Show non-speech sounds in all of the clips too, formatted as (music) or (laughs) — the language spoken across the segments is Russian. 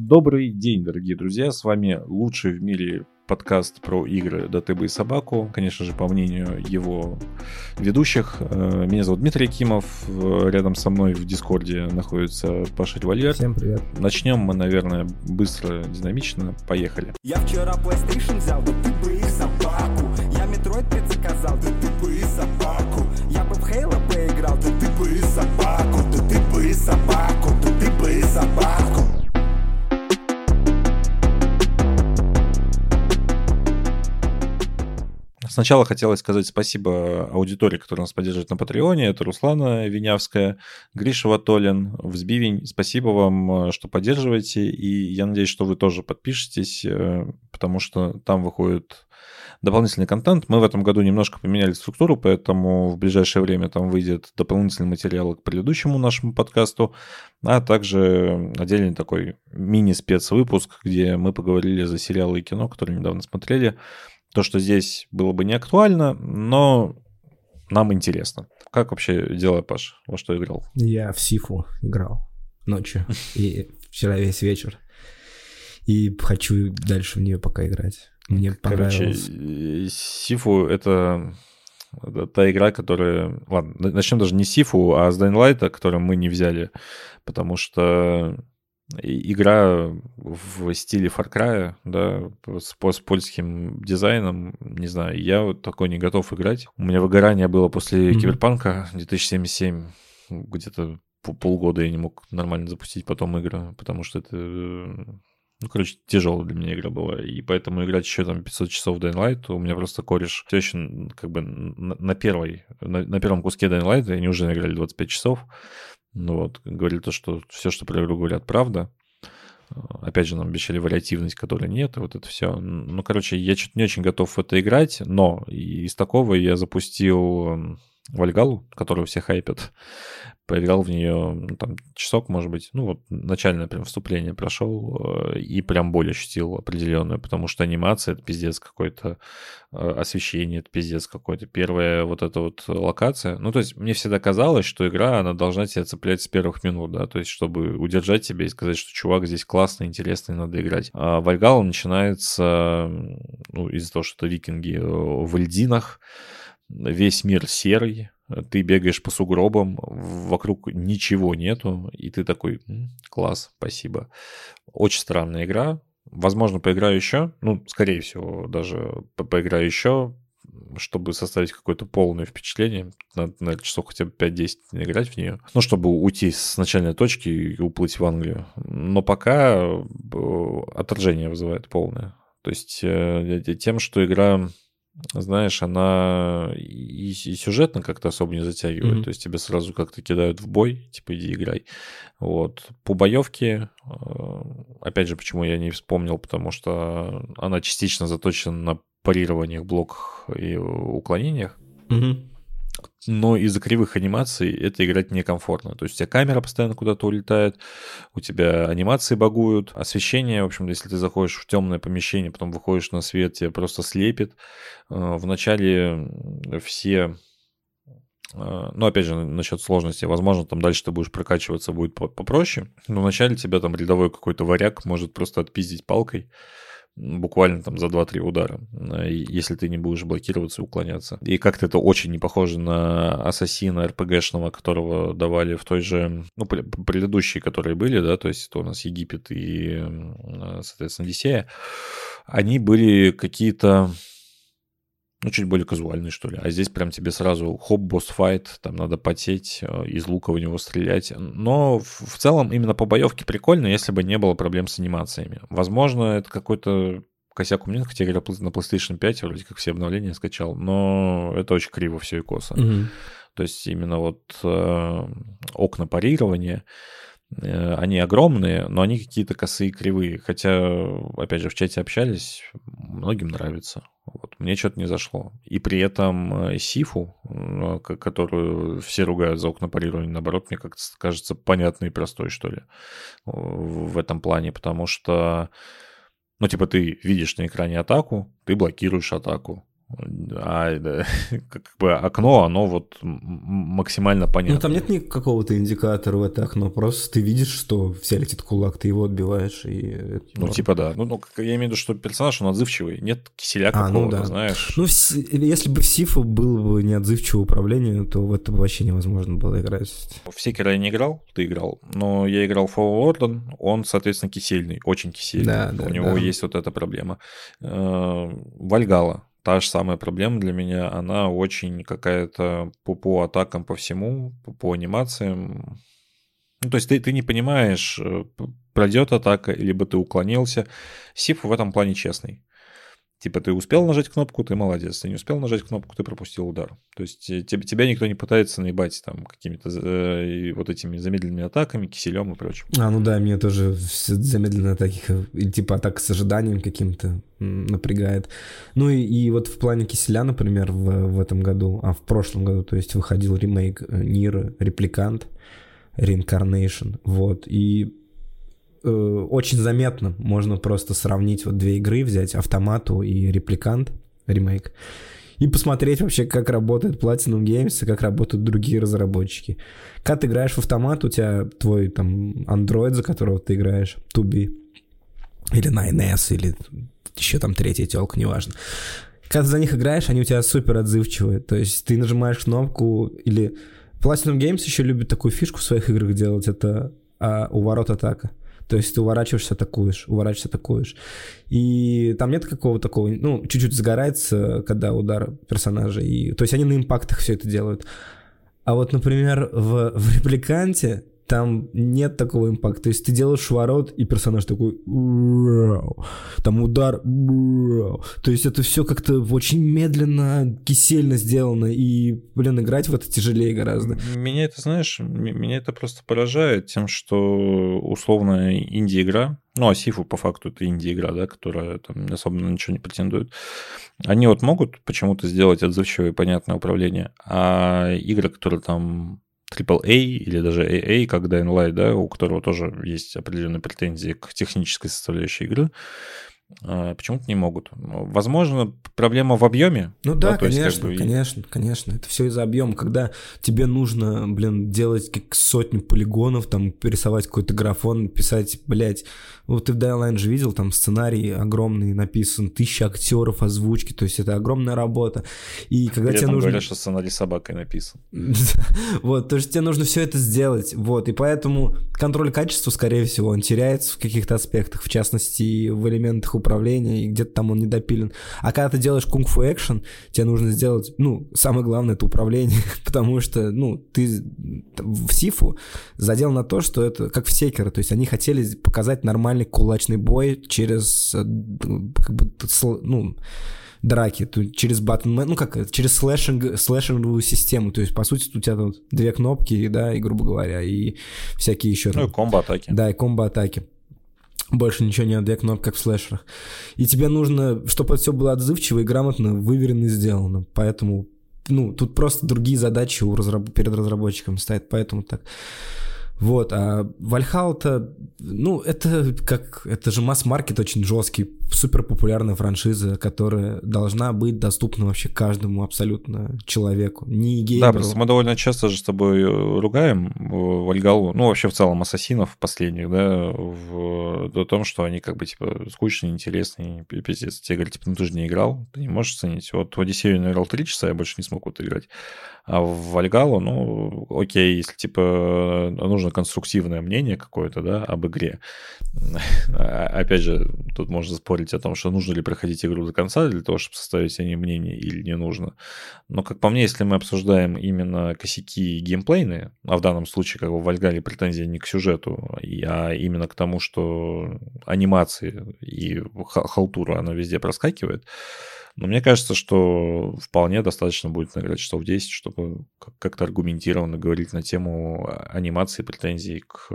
Добрый день, дорогие друзья, с вами лучший в мире подкаст про игры ДТБ и собаку, конечно же, по мнению его ведущих. Э, меня зовут Дмитрий Кимов, рядом со мной в Дискорде находится Паша Револьвер. Всем привет. Начнем мы, наверное, быстро, динамично. Поехали. Я вчера PlayStation взял, да ты бы Сначала хотелось сказать спасибо аудитории, которая нас поддерживает на Патреоне. Это Руслана Винявская, Гриша Ватолин, Взбивень. Спасибо вам, что поддерживаете. И я надеюсь, что вы тоже подпишетесь, э, потому что там выходит дополнительный контент. Мы в этом году немножко поменяли структуру, поэтому в ближайшее время там выйдет дополнительный материал к предыдущему нашему подкасту, а также отдельный такой мини-спецвыпуск, где мы поговорили за сериалы и кино, которые недавно смотрели. То, что здесь было бы не актуально, но нам интересно. Как вообще дела, Паш? Во что играл? Я в Сифу играл ночью и вчера весь вечер. И хочу дальше в нее пока играть. Мне понравилось. э, Сифу это это та игра, которая... Ладно, начнем даже не Сифу, а с Light, которую мы не взяли, потому что игра в стиле Far Cry, да, с постпольским дизайном, не знаю, я вот такой не готов играть. У меня выгорание было после Мгм. Киберпанка 2077, где-то по- полгода я не мог нормально запустить потом игры, потому что это, ну, короче, тяжелая для меня игра была, и поэтому играть еще там 500 часов в Dying Light, у меня просто кореш все еще как бы на, на первой, на, на первом куске Dying Light они уже играли 25 часов, вот, говорили то, что все, что про игру говорят, правда. А, Опять же, нам обещали вариативность, которой нет, и вот это все. Ну, короче, я что-то не очень готов в это играть, но из такого я запустил Вальгалу, которую все хайпят. Поиграл в нее, ну, там, часок, может быть. Ну, вот начальное прям вступление прошел, э, и прям боль ощутил определенную, потому что анимация — это пиздец какой-то, э, освещение — это пиздец какой-то. Первая вот эта вот локация. Ну, то есть мне всегда казалось, что игра, она должна тебя цеплять с первых минут, да, то есть чтобы удержать тебя и сказать, что чувак здесь классный, интересный, надо играть. А Вальгала начинается, ну, из-за того, что это викинги э, в льдинах, весь мир серый, ты бегаешь по сугробам, вокруг ничего нету, и ты такой, «М, класс, спасибо. Очень странная игра. Возможно, поиграю еще, ну, скорее всего, даже по- поиграю еще, чтобы составить какое-то полное впечатление. Надо, наверное, часов хотя бы 5-10 играть в нее. Ну, чтобы уйти с начальной точки и уплыть в Англию. Но пока э, отражение вызывает полное. То есть э, тем, что игра знаешь, она и, и сюжетно как-то особо не затягивает. Мгм. То есть тебя сразу как-то кидают в бой, типа иди играй. Вот. По боевке, э, опять же, почему я не вспомнил, потому что она частично заточена на парированиях, блоках и уклонениях. Мгм. Но из-за кривых анимаций это играть некомфортно. То есть у тебя камера постоянно куда-то улетает, у тебя анимации багуют, освещение, в общем, если ты заходишь в темное помещение, потом выходишь на свет, тебя просто слепит. Э, Вначале все э, ну, опять же, насчет сложности. Возможно, там дальше ты будешь прокачиваться, будет по- попроще. Но вначале тебя там рядовой какой-то варяг может просто отпиздить палкой буквально там за 2-3 удара, э, если ты не будешь блокироваться и уклоняться. И как-то это очень не похоже на ассасина РПГшного, которого давали в той же, ну, пр- предыдущие, которые были, да, то есть это у нас Египет и, э, соответственно, Одиссея, они были какие-то ну, чуть более казуальный, что ли. А здесь прям тебе сразу хоп, босс-файт, там надо потеть, э, из лука в него стрелять. Но в целом именно по боевке прикольно, если бы не было проблем с анимациями. Возможно, это какой-то косяк у меня, хотя я играл на PlayStation 5, вроде как все обновления скачал, но это очень криво все и косо. Мгм. То есть именно вот э, окна парирования, э, они огромные, но они какие-то косые, кривые. Хотя, опять же, в чате общались, многим нравится. Вот, мне что-то не зашло. И при этом э, Сифу, э, ко- которую все ругают за окна парирования, наоборот, мне как-то кажется понятной и простой, что ли, в этом плане, потому что, ну, типа, ты видишь на экране атаку, ты блокируешь атаку. А да, (laughs) как бы окно, оно вот максимально понятно. Ну, там нет никакого-то индикатора в это окно, просто ты видишь, что вся летит кулак, ты его отбиваешь, и... Ну, типа да. Ну, ну, я имею в виду, что персонаж, он отзывчивый, нет киселя а, ну, да. знаешь. Ну, если бы в Сифу было бы неотзывчивое управление, то в это вообще невозможно было играть. В Секера я не играл, ты играл, но я играл в Order, он, соответственно, кисельный, очень кисельный. Да, да, У него да. есть вот эта проблема. Э, Вальгала та же самая проблема для меня, она очень какая-то по, по атакам по всему, по, по анимациям. Ну, то есть ты, ты не понимаешь, э, пройдет атака, либо ты уклонился. Сиф в этом плане честный. Типа ты успел нажать кнопку, ты молодец. Ты не успел нажать кнопку, ты пропустил удар. То есть э, тебя, тебя никто не пытается наебать там какими-то э, вот этими замедленными атаками, киселем и прочим. А, ну да, мне тоже замедленные атаки, типа атака с ожиданием каким-то напрягает. Ну и, и вот в плане киселя, например, в, в этом году, а в прошлом году, то есть выходил ремейк Нир Репликант, Reincarnation, вот, и Э, очень заметно можно просто сравнить вот две игры, взять автомату и репликант ремейк и посмотреть вообще, как работает Platinum Games и как работают другие разработчики. Когда ты играешь в автомат, у тебя твой там Android, за которого ты играешь, 2B, или 9S, или еще там третья телка, неважно. Когда ты за них играешь, они у тебя супер отзывчивые. То есть ты нажимаешь кнопку или... Platinum Games еще любит такую фишку в своих играх делать, это а, у ворот атака. То есть ты уворачиваешься, атакуешь, уворачиваешься, атакуешь. И там нет какого такого, ну, чуть-чуть загорается, когда удар персонажа. И, то есть они на импактах все это делают. А вот, например, в, в репликанте там нет такого импакта. То есть ты делаешь ворот, и персонаж такой... Там удар... То есть это все как-то очень медленно, кисельно сделано, и, блин, играть в это тяжелее гораздо. Меня это, знаешь, меня это просто поражает тем, что условно инди-игра, ну, а Сифу по факту это инди-игра, да, которая там особо на ничего не претендует. Они вот могут почему-то сделать отзывчивое и понятное управление, а игры, которые там AAA или даже AA, как Dying Light, да, у которого тоже есть определенные претензии к технической составляющей игры, а, почему-то не могут. Возможно, проблема в объеме. Ну да, да конечно, есть, как бы... конечно, конечно. Это все из-за объема. Когда тебе нужно, блин, делать сотню полигонов, там, рисовать какой-то графон, писать, блядь, вот ты в Dying же видел, там сценарий огромный написан, тысяча актеров озвучки, то есть это огромная работа. И когда При тебе нужно... говорят, что сценарий собакой написан. (laughs) Вот, то есть тебе нужно все это сделать, вот, и поэтому контроль качества, скорее всего, он теряется в каких-то аспектах, в частности, в элементах управления, и где-то там он недопилен. А когда ты делаешь кунг-фу экшен, тебе нужно сделать, ну, самое главное, это управление, (laughs) потому что, ну, ты в Sifu задел на то, что это как в Sekiro, то есть они хотели показать нормальный кулачный бой через, э, как бы, ну, драки, через button, ну как, через slashing, слэшинговую систему, то есть, по сути, у тебя тут две кнопки, да, и, грубо говоря, и всякие еще... Там, ну, и комбо-атаки. Да, и комбо-атаки. Больше ничего не две кнопки, как в слэшерах. И тебе нужно, чтобы все было отзывчиво и грамотно, выверено и сделано. Поэтому, ну, тут просто другие задачи у разраб... перед разработчиками стоят, поэтому так. Вот, а Вальхал-то, ну, это как, это же масс-маркет очень жесткий, супер популярная франшиза, которая должна быть доступна вообще каждому абсолютно человеку, не геймеру. Да, просто мы довольно часто же с тобой э, ругаем Вальгалу, ну, вообще в целом ассасинов последних, да, в, в том, что они как бы, типа, скучные, интересные, пиздец. Тебе говорят, типа, ну, ты же не играл, ты не можешь ценить. Вот в Одиссею я играл три часа, я больше не смог вот играть. А в Вальгалу, ну, окей, если, типа, нужно конструктивное мнение какое-то, да, об игре. (laughs) Опять же, тут можно спорить о том, что нужно ли проходить игру до конца для того, чтобы составить себе мнение или не нужно. Но, как по мне, если мы обсуждаем именно косяки геймплейные, а в данном случае, как бы в претензия не к сюжету, а именно к тому, что анимации и халтура, она везде проскакивает, но мне кажется, что вполне достаточно будет наиграть часов 10, чтобы как-то аргументированно говорить на тему анимации, претензий к э,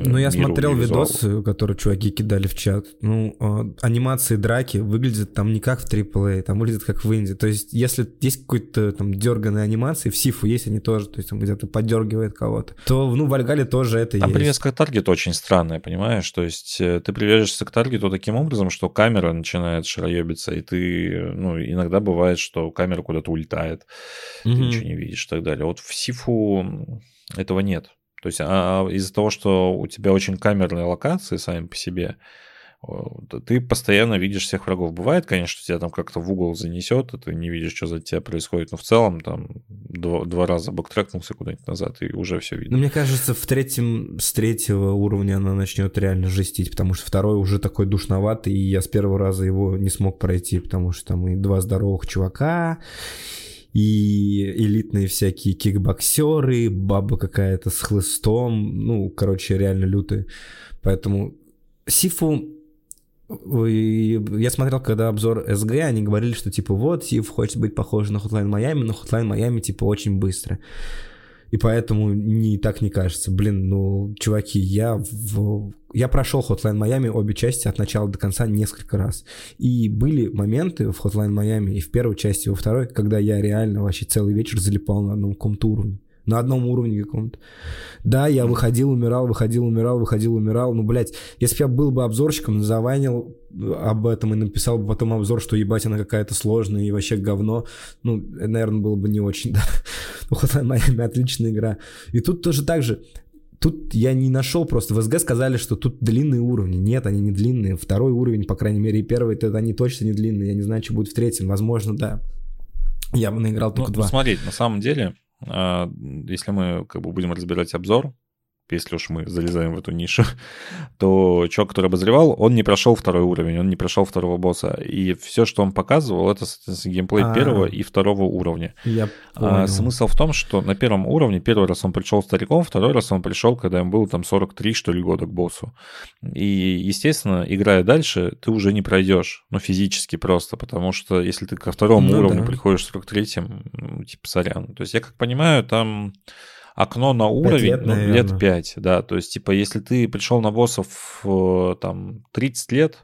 Ну, я смотрел видосы, которые чуваки кидали в чат. Ну, а, анимации драки выглядят там не как в AAA, там выглядят как в инди. То есть, если есть какой-то там дерганной анимации, в Сифу есть они тоже, то есть там где-то подергивает кого-то, то, ну, в Альгале тоже это там есть. привязка к таргету очень странная, понимаешь? То есть, э, ты привяжешься к таргету таким образом, что камера начинает шароебиться, и ты ну, иногда бывает, что камера куда-то улетает, mm-hmm. ты ничего не видишь и так далее. Вот в Сифу этого нет. То есть а, а из-за того, что у тебя очень камерные локации сами по себе, ты постоянно видишь всех врагов. Бывает, конечно, тебя там как-то в угол занесет, и ты не видишь, что за тебя происходит, но в целом там два, два раза бэктрекнулся куда-нибудь назад, и уже все видно. Ну, мне кажется, в третьем, с третьего уровня она начнет реально жестить, потому что второй уже такой душноватый, и я с первого раза его не смог пройти, потому что там и два здоровых чувака, и элитные всякие кикбоксеры, баба какая-то с хлыстом, ну, короче, реально лютые. Поэтому Сифу я смотрел, когда обзор СГ, они говорили, что типа вот, Сив хочет быть похож на Hotline Miami, но Hotline Miami типа очень быстро. И поэтому не так не кажется. Блин, ну, чуваки, я в... Я прошел Hotline Miami обе части от начала до конца несколько раз. И были моменты в Hotline Miami и в первой части, и во второй, когда я реально вообще целый вечер залипал на одном каком-то уровне на одном уровне каком-то. Да, я выходил, умирал, выходил, умирал, выходил, умирал. Ну, блядь, если бы я был бы обзорщиком, заванил об этом и написал бы потом обзор, что ебать, она какая-то сложная и вообще говно, ну, наверное, было бы не очень, (laughs) да. Ну, Hotline Miami отличная игра. И тут тоже так же. Тут я не нашел просто. В СГ сказали, что тут длинные уровни. Нет, они не длинные. Второй уровень, по крайней мере, и первый, это они точно не длинные. Я не знаю, что будет в третьем. Возможно, да. Я бы наиграл только ну, два. Смотреть, на самом деле, если мы как бы будем разбирать обзор, если уж мы залезаем в эту нишу, (laughs) то чувак, который обозревал, он не прошел второй уровень, он не прошел второго босса. И все, что он показывал, это, соответственно, геймплей А-а-а. первого и второго уровня. Я а, смысл в том, что на первом уровне первый раз он пришел стариком, второй раз он пришел, когда ему было там 43, что ли, года к боссу. И, естественно, играя дальше, ты уже не пройдешь, ну, физически просто, потому что если ты ко второму ну, уровню да. приходишь 43-м, типа, сорян. То есть я как понимаю, там окно на уровень лет, ну, лет 5, да. То есть, типа, если ты пришел на боссов э, там 30 лет,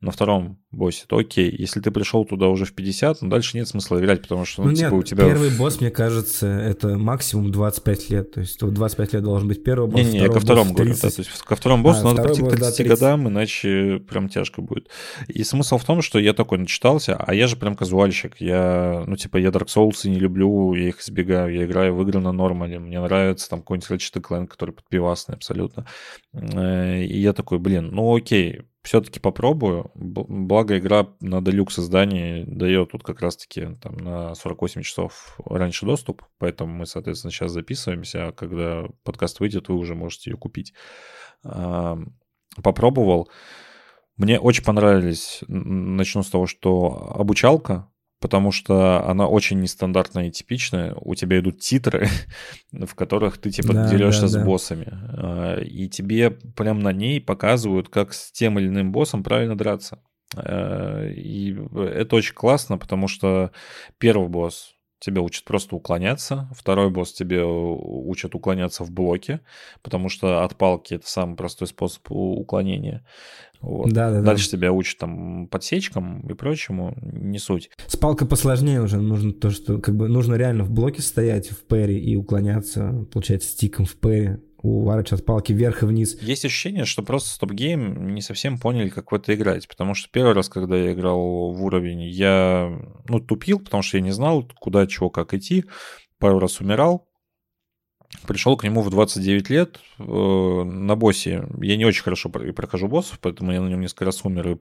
на втором боссе, то окей. Если ты пришел туда уже в 50, ну дальше нет смысла играть, потому что, ну, ну типа, нет, у тебя... первый босс, мне кажется, это максимум 25 лет. То есть 25 лет должен быть первый босс, Не-не, я ко второму говорю, да, то есть ко второму боссу а, надо прийти к 30 да, годам, иначе прям тяжко будет. И смысл в том, что я такой начитался, а я же прям казуальщик. Я, ну, типа, я Dark Souls не люблю, я их избегаю. Я играю в игры на нормале. Мне нравится там какой-нибудь Ratchet Clank, который подпивасный абсолютно. Э, и я такой, блин, ну окей, все-таки попробую. Благо игра на делюкс издании дает тут как раз-таки там на 48 часов раньше доступ, поэтому мы, соответственно, сейчас записываемся, а когда подкаст выйдет, вы уже можете ее купить. Попробовал. Мне очень понравились, начну с того, что обучалка, потому что она очень нестандартная и типичная. У тебя идут титры, (laughs) в которых ты типа да, дерешься да, с да. боссами. А, и тебе прям на ней показывают, как с тем или иным боссом правильно драться. А, и это очень классно, потому что первый босс тебя учат просто уклоняться, второй босс тебе учат уклоняться в блоке, потому что от палки это самый простой способ уклонения. Вот. Да, да, Дальше да. тебя учат там подсечкам и прочему, не суть. С палкой посложнее уже, нужно то, что как бы нужно реально в блоке стоять в пэре и уклоняться, получается, стиком в пэре уворачивать палки вверх и вниз. Есть ощущение, что просто стоп-гейм не совсем поняли, как в это играть. Потому что первый раз, когда я играл в уровень, я ну, тупил, потому что я не знал, куда, чего, как идти. Пару раз умирал, Пришел к нему в 29 лет э, на боссе. Я не очень хорошо прохожу боссов, поэтому я на нем несколько раз умер. И, э,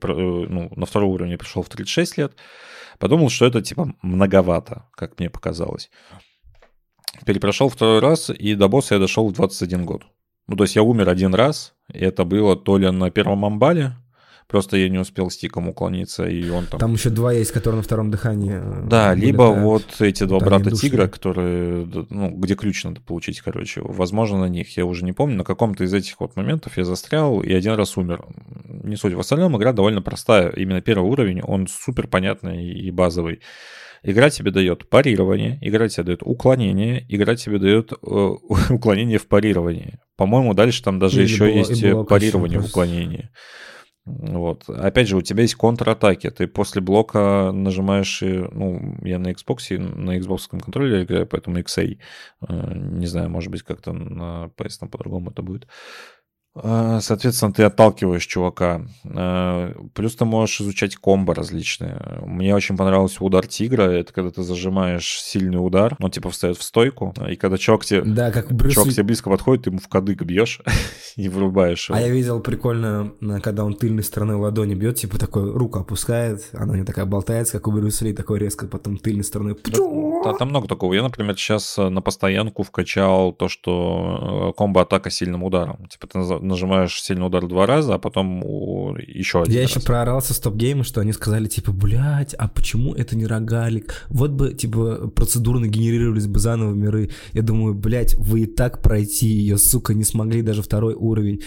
ну, на второй уровень пришел в 36 лет. Подумал, что это типа многовато, как мне показалось. Перепрошел второй раз, и до босса я дошел в 21 год. Ну, то есть я умер один раз, и это было то ли на первом амбале, Просто я не успел стиком уклониться, и он там... Там еще два есть, которые на втором дыхании. Э, да, либо вот эти два брата тигра, которые, ну, где ключ надо получить, короче. Возможно, на них, я уже не помню, на каком-то из этих вот моментов я застрял и один раз умер. Не суть. В остальном игра довольно простая. Именно первый уровень, он супер понятный и базовый. Игра тебе дает парирование, игра тебе дает уклонение, игра тебе дает э, (laughs) уклонение в парировании. По-моему, дальше там даже Или еще было, есть парирование в уклонении. Вот. Опять же, у тебя есть контратаки. Ты после блока нажимаешь, ну, я на Xbox, на Xbox контроллере играю, поэтому XA. Э, не знаю, может быть, как-то на PS там по-другому это будет. А, Соответственно, ты отталкиваешь чувака. А, Плюс ты можешь изучать комбо различные. Мне очень понравился удар тигра. Это когда ты зажимаешь сильный удар, он типа встает в стойку, и когда чувак тебе, Да, как Брюс чувак тебе близко подходит, ты ему в кадык бьешь (laughs) и вырубаешь его. А я видел прикольно, когда он тыльной стороной ладони бьет, типа такой руку опускает, она него такая болтается, как у Брюса Ли, такой резко потом тыльной стороной. Да, там много такого. Я, например, сейчас на постоянку вкачал то, что э, комбо-атака сильным ударом. Типа ты нажимаешь сильный удар два раза, а потом еще один Я раз. еще проорался с топ-гейма, что они сказали, типа, блядь, а почему это не рогалик? Вот бы, типа, процедурно генерировались бы заново миры. Я думаю, блядь, вы и так пройти ее, сука, не смогли даже второй уровень.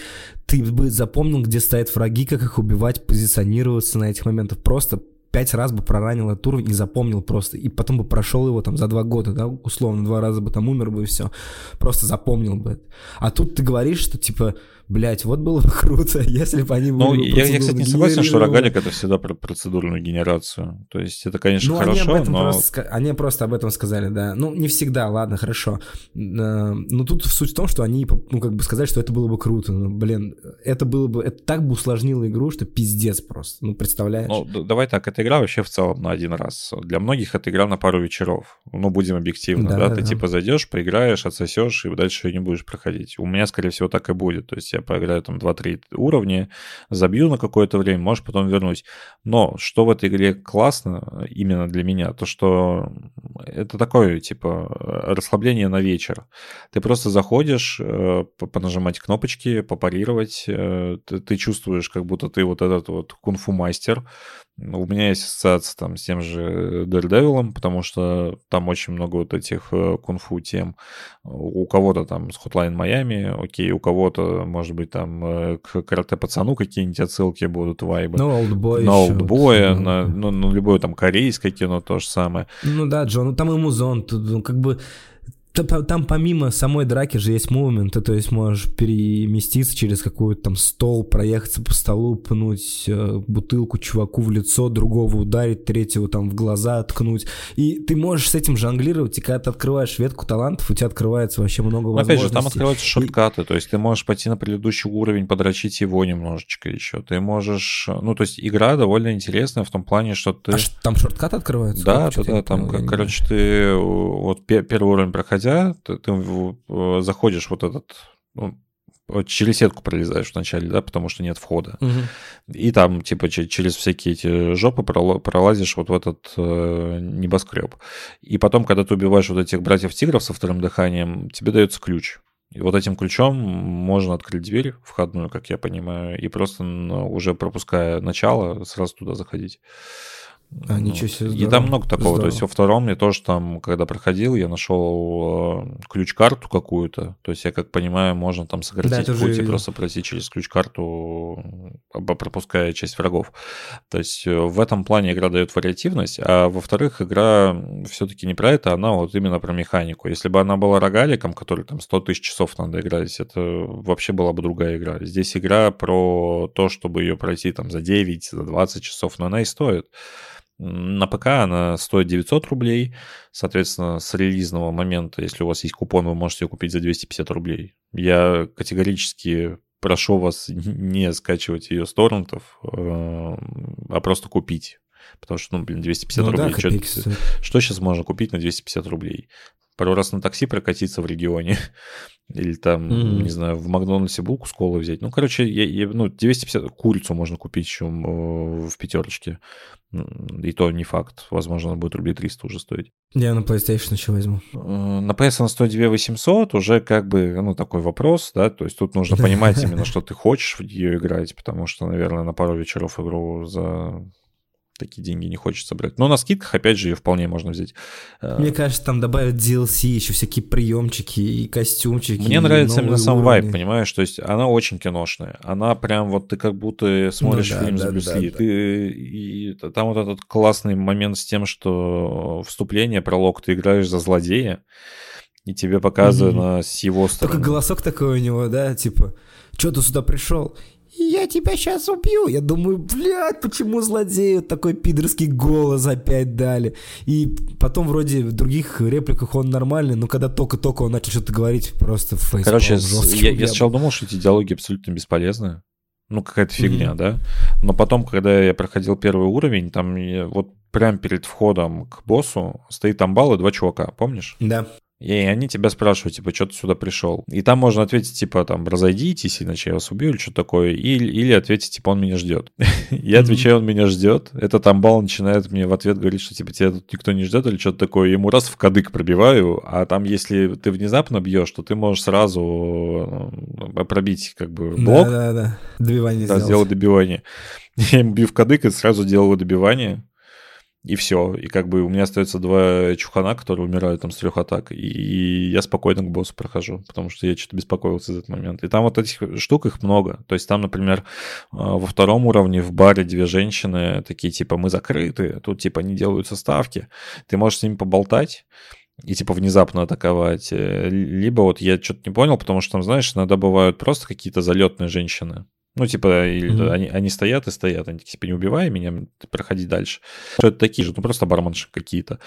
Ты бы запомнил, где стоят враги, как их убивать, позиционироваться на этих моментах. Просто пять раз бы проранил этот уровень и запомнил просто. И потом бы прошел его там за два года, да, условно, два раза бы там умер бы и все. Просто запомнил бы. это. А тут ты говоришь, что, типа, блядь, вот было бы (laughs) круто, если бы они Ну, я, я, кстати, не согласен, что рогалик это всегда про процедурную генерацию. То есть это, конечно, Ну, они хорошо, об этом но... просто, они просто об этом сказали, да. Ну, не всегда, ладно, хорошо. Э, Но тут суть в том, что они, ну, как бы сказали, что это было бы круто. Ну, блин, это было бы, это так бы усложнило игру, что пиздец просто. Ну, представляешь? Ну, давай так, эта игра вообще в целом на один раз. Для многих это игра на пару вечеров. Ну, будем объективны, Да, да? да, Ты да. типа зайдешь, поиграешь, отсосешь, и дальше ее не будешь проходить. У меня, скорее всего, так и будет. То есть я поиграю там 2-3 уровня, забью на какое-то время, можешь потом вернуть. Но что в этой игре классно именно для меня, то что это такое, типа, расслабление на вечер. Ты просто заходишь, э, по- понажимать кнопочки, попарировать, э, ты чувствуешь, как будто ты вот этот вот кунг-фу мастер. У меня есть ассоциация там с тем же Daredevil, потому что там очень много вот этих э, кунг-фу тем. У кого-то там с Hotline Miami, окей, у кого-то, может быть, там э, к карате-пацану какие-нибудь отсылки будут, вайбы. Ну, олдбой на олдбоя, на, ну, ну, любое там корейское кино то же самое. Ну да, Джон, ну там и музон, тут, ну, как бы там помимо самой драки же есть мувмент, ты то есть можешь переместиться через какой-то там стол, проехаться по столу, пнуть э, бутылку чуваку в лицо, другого ударить, третьего там в глаза ткнуть. И ты можешь с этим жонглировать, и когда ты открываешь ветку талантов, у тебя открывается вообще много Но опять же, там возможностей. открываются шорткаты, то есть ты можешь пойти на предыдущий уровень, подрочить его немножечко еще. Ты можешь... Ну, то есть игра довольно интересная в том плане, что ты... А там шорткат открывается? Да, да, да, там, короче, ты э, вот пе- первый уровень проходя, ты, ты э, заходишь вот этот, ну, через сетку пролезаешь вначале, да, потому что нет входа. Мгм. И там, типа, че- через всякие эти жопы пролазишь вот в этот э, небоскреб. И потом, когда ты убиваешь вот этих братьев-тигров со вторым дыханием, тебе дается ключ. И вот этим ключом можно открыть дверь входную, как я понимаю, и просто уже пропуская начало, сразу туда заходить. А, ничего себе, И здорово. там много такого. То Здорово. есть во втором я тоже там, когда проходил, я нашел э, ключ-карту какую-то. То есть я как понимаю, можно там сократить Да, это уже путь и просто пройти через ключ-карту, об- пропуская часть врагов. То есть э, в этом плане игра дает вариативность, а во-вторых, игра все-таки не про это, она вот именно про механику. Если бы она была рогаликом, который там 100 тысяч часов надо играть, это вообще была бы другая игра. Здесь игра про то, чтобы ее пройти там за 9, за 20 часов, но она и стоит. На ПК она стоит 900 рублей. Соответственно, с релизного момента, если у вас есть купон, вы можете ее купить за 250 рублей. Я категорически прошу вас (laughs) не скачивать ее с торрентов, э, а просто купить. Потому что, ну, блин, 250 Ну да, рублей. копейки стоят. что сейчас можно купить на 250 рублей? Пару раз на такси прокатиться в регионе. (laughs) Или там, Мгм. не знаю, в Макдональдсе булку с колой взять. Ну, короче, я, я- ну, 250... Курицу можно купить еще м, в пятерочке. И то не факт. Возможно, она будет рублей 300 уже стоить. Я на PlayStation еще возьму. Э, На PS она стоит 2 800, уже как бы, ну, такой вопрос, да, то есть тут нужно понимать именно, (laughs) что ты хочешь в нее играть, потому что, наверное, на пару вечеров игру за такие деньги не хочется брать. Но на скидках, опять же, ее вполне можно взять. Э, Мне кажется, там добавят DLC, еще всякие приемчики и костюмчики. Мне и нравится именно сам уровни. вайб, понимаешь? То есть она очень киношная. Она прям вот ты как будто смотришь Ну да, фильм да, с Брюс да, Ли. да. Ты, и там вот этот классный момент с тем, что вступление, пролог, ты играешь за злодея, и тебе показано с его Только стороны. голосок такой у него, да, типа, что ты сюда пришел? Я тебя сейчас убью. Я думаю, блядь, почему злодею такой пидорский голос опять дали? И потом вроде в других репликах он нормальный, но когда только-только он начал что-то говорить, просто фейс. Короче, я, я сначала думал, что эти диалоги абсолютно бесполезны. Ну, какая-то фигня, mm-hmm. да? Но потом, когда я проходил первый уровень, там вот прямо перед входом к боссу стоит амбал и два чувака, помнишь? Да. И они тебя спрашивают, типа, что ты сюда пришел. И там можно ответить, типа, там, разойдитесь, иначе я вас убью или что такое. Или, или ответить, типа, он меня ждет. (laughs) я отвечаю, он меня ждет. Этот амбал начинает мне в ответ говорить, что, типа, тебя тут никто не ждет или что-то такое. Ему раз в кадык пробиваю, а там, если ты внезапно бьешь, то ты можешь сразу э, пробить, как бы, блок. Да-да-да, добивание да, сделать. добивание. (laughs) Я ему бью в кадык и сразу делаю добивание и все. И как бы у меня остается два чухана, которые умирают там с трех атак, и я спокойно к боссу прохожу, потому что я что-то беспокоился в этот момент. И там вот этих штук их много. То есть там, например, а, во втором уровне в баре две женщины такие, типа, мы закрыты, тут, типа, не делаются ставки. Ты можешь с ними поболтать, и типа внезапно атаковать. Э, либо вот я что-то не понял, потому что там, знаешь, иногда бывают просто какие-то залетные женщины. Ну, типа, или, mm-hmm. они, они стоят и стоят, они типа, не убивай меня, проходи дальше. Что это такие же, ну, просто барменши какие-то.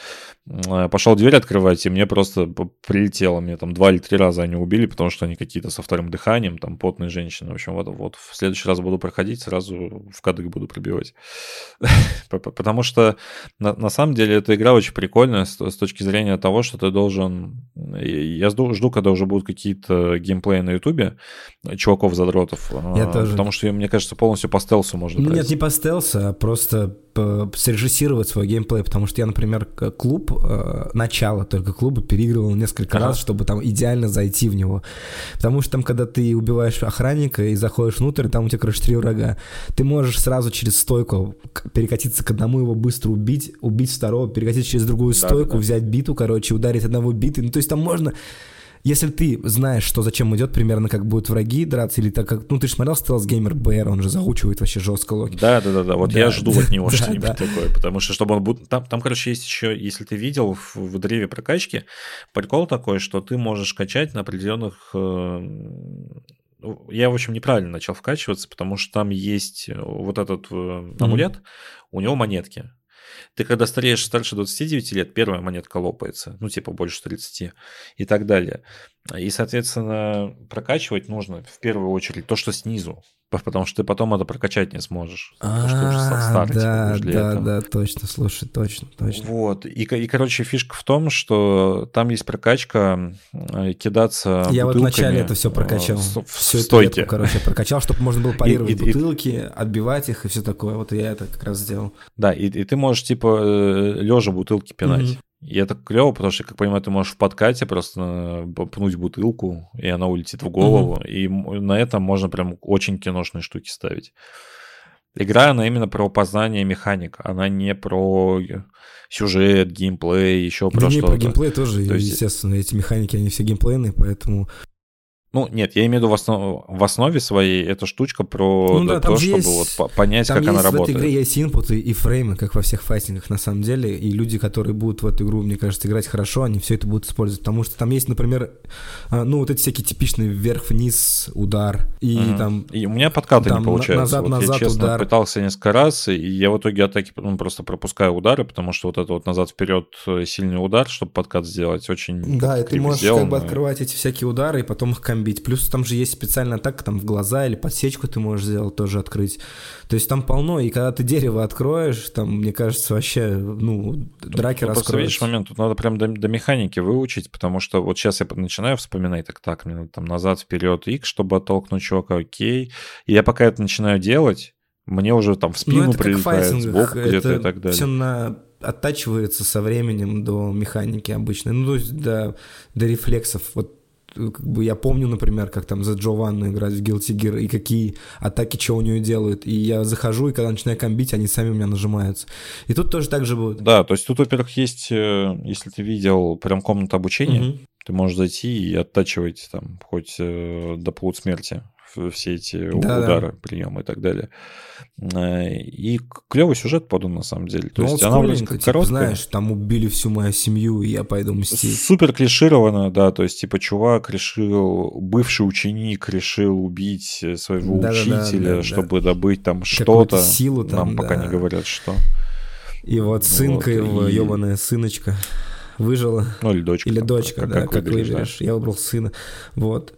А, Пошел дверь открывать, и мне просто прилетело, мне там два или три раза они убили, потому что они какие-то со вторым дыханием, там, потные женщины. В общем, вот, вот в следующий раз буду проходить, сразу в кадык буду пробивать. (laughs) Потому что, на, на самом деле, эта игра очень прикольная с, с точки зрения того, что ты должен... Я жду, жду когда уже будут какие-то геймплеи на ютубе, чуваков-задротов. Я а, тоже Потому что, мне кажется, полностью по стелсу можно Нет, пройти. не по стелсу, а просто срежиссировать свой геймплей, потому что я, например, клуб, э, начало только клуба переигрывал несколько ага. раз, чтобы там идеально зайти в него. Потому что там, когда ты убиваешь охранника и заходишь внутрь, там у тебя, короче, три врага. Ты можешь сразу через стойку перекатиться к одному, его быстро убить, убить второго, перекатиться через другую да, стойку, да. взять биту, короче, ударить одного биты. Ну, то есть там можно если ты знаешь, что зачем идет, примерно как будут враги драться, или так как, ну ты же смотрел Gamer BR, он же заучивает вообще жестко логи. Да, да, да, да. Вот да, я жду да, от него (laughs) да, что-нибудь да. такое, потому что чтобы он будет. Там, там, короче, есть еще, если ты видел в, в древе прокачки, прикол такой, что ты можешь качать на определенных э, ну, я, в общем, неправильно начал вкачиваться, потому что там есть вот этот э, амулет, mm-hmm. у него монетки. Ты когда стареешь старше 29 лет, первая монетка лопается, ну, типа больше 30 и так далее. И, соответственно, прокачивать нужно в первую очередь то, что снизу, потому что ты потом это прокачать не сможешь. А, что да, да, да, точно, слушай, точно, точно. Вот, и, и, короче, фишка в том, что там есть прокачка э, кидаться Я вот вначале это все прокачал. В, все стойке. Это, короче, прокачал, чтобы можно было парировать и, и, бутылки, и, отбивать их и все такое. Вот я это как раз сделал. Да, и, и ты можешь, типа, э, лежа бутылки пинать. И это клево, потому что, как понимаю, ты можешь в подкате просто пнуть бутылку, и она улетит в голову. Mm-hmm. И на этом можно прям очень киношные штуки ставить. Игра, она именно про познание механик. Она не про сюжет, геймплей, еще про да что-то. про геймплей тоже, То есть... естественно, эти механики, они все геймплейные, поэтому ну, нет, я имею в виду в, основ... в основе своей эта штучка про ну, да, то, чтобы есть... вот понять, там как есть, она работает. В этой игре есть инпуты и фреймы, как во всех файтингах на самом деле. И люди, которые будут в эту игру, мне кажется, играть хорошо, они все это будут использовать. Потому что там есть, например, а, ну, вот эти всякие типичные вверх-вниз удар. И mm. там... И у меня подкаты там, не получается. Назад, вот назад, я, честно, удар. пытался несколько раз, и я в итоге атаки ну, просто пропускаю удары, потому что вот это вот назад-вперед э, сильный удар, чтобы подкат сделать, очень Да, и ты можешь сделано. как бы открывать эти всякие удары и потом их комбинировать бить. Плюс там же есть специальная атака там в глаза или подсечку ты можешь сделать, тоже открыть. То есть там полно, и когда ты дерево откроешь, там, мне кажется, вообще, ну, драки тут, раскроются. видишь момент, тут надо прям до, до механики выучить, потому что вот сейчас я начинаю вспоминать, так, так, мне надо там назад, вперед, X, чтобы оттолкнуть чувака, окей. И я пока это начинаю делать, мне уже там в спину ну, прилетает, сбоку где-то и так далее. Все на оттачивается со временем до механики обычной, ну, то есть до, до рефлексов. Вот как бы я помню, например, как там за Джованну играть в Guilty Gear, и какие атаки, что у нее делают. И я захожу, и когда начинаю комбить, они сами у меня нажимаются. И тут тоже так же будет. Да, то есть тут, во-первых, есть, э, если ты видел, прям комната обучения, угу. ты можешь зайти и оттачивать там хоть э, до полусмерти все эти Да-да. удары, приемы и так далее. Э, И клевый сюжет подан на самом деле. То Ну, есть она вроде как типа, короткая. знаешь, там убили всю мою семью, и я пойду мстить. Супер клишировано, да, то есть, типа, чувак решил, бывший ученик решил убить э, своего Да-да-да, учителя, да-да. чтобы добыть там что-то. силу там, Нам пока да. не говорят, что. И вот сынка Вот, его, и- ебаная сыночка, выжила. Ну, или дочка. Или там, дочка, как- да, как как выберешь, да. Я выбрал сына. Вот.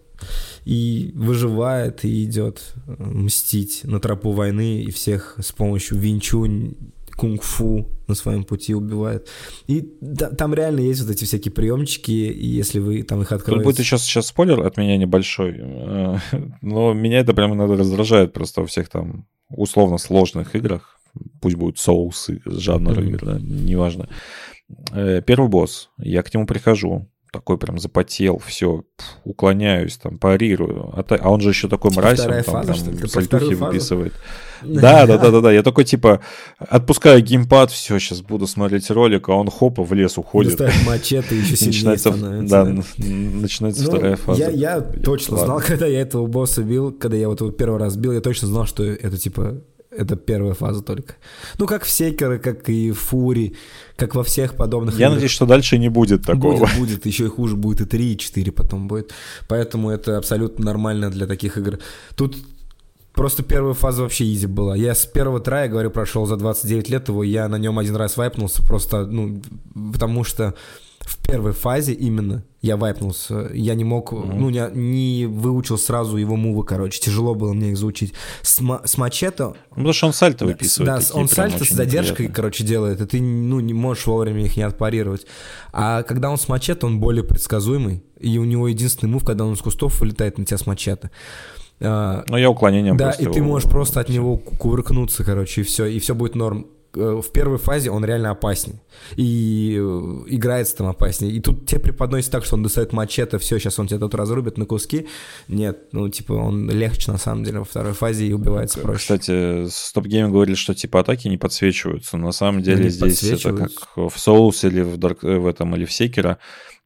И выживает, и идет э, мстить на тропу войны, и всех с помощью винчунь, кунг-фу на своем пути убивает. И да- там реально есть вот эти всякие приемчики, и если вы там их Тут откроете... будет сейчас, сейчас спойлер от меня небольшой, э, (laughs) но меня это прямо иногда раздражает просто во всех там условно сложных играх, пусть будут соусы, жанр игр, да, неважно. Э, Первый босс, я к нему прихожу, такой прям запотел, все, уклоняюсь, там, парирую. А, а он же еще такой Типа мразь, он там, фаза, там сальтухи выписывает. (laughs) Да, да, да, да, да. Я такой типа отпускаю геймпад, все, сейчас буду смотреть ролик, а он хопа в лес уходит. Достает мачете, еще сильнее начинается, становится. да, начинается Ну, вторая фаза. Я, я точно Ладно. знал, (laughs) когда я этого босса бил, когда я вот его первый раз бил, я точно знал, что это типа это первая фаза только. Ну, как в Секеры, как и в Фури, как во всех подобных Я играх. надеюсь, что дальше не будет такого. Будет, будет, еще и хуже будет, и 3, и 4 потом будет. Поэтому это абсолютно нормально для таких игр. Тут просто первая фаза вообще изи была. Я с первого трая, говорю, прошел за 29 лет его, я на нем один раз вайпнулся, просто, ну, потому что в первой фазе именно я вайпнулся. Я не мог, ну, не, не выучил сразу его мувы, короче. Тяжело было мне их заучить. С, ма- с мачете Ну, потому что он сальто выписывает. да, такие он сальто с задержкой, неприятные. короче, делает, и ты, ну, не можешь вовремя их не отпарировать. А когда он с мачете, он более предсказуемый, и у него единственный мув, когда он из кустов вылетает на тебя с мачете. А, Ну, я уклонением да, и ты можешь просто от него ку- кувыркнуться, короче, и все, и все будет норм. Э, В первой фазе он реально опаснее. И э, играется там опаснее. И тут тебе преподносит так, что он достает мачете, все, сейчас он тебя тут разрубит на куски. Нет, ну, типа, он легче на самом деле во второй фазе и убивается проще. Кстати, Стоп Гейм говорили, что типа атаки не подсвечиваются. На самом деле здесь это как в Souls или в, Dark, э, в этом или в Секера.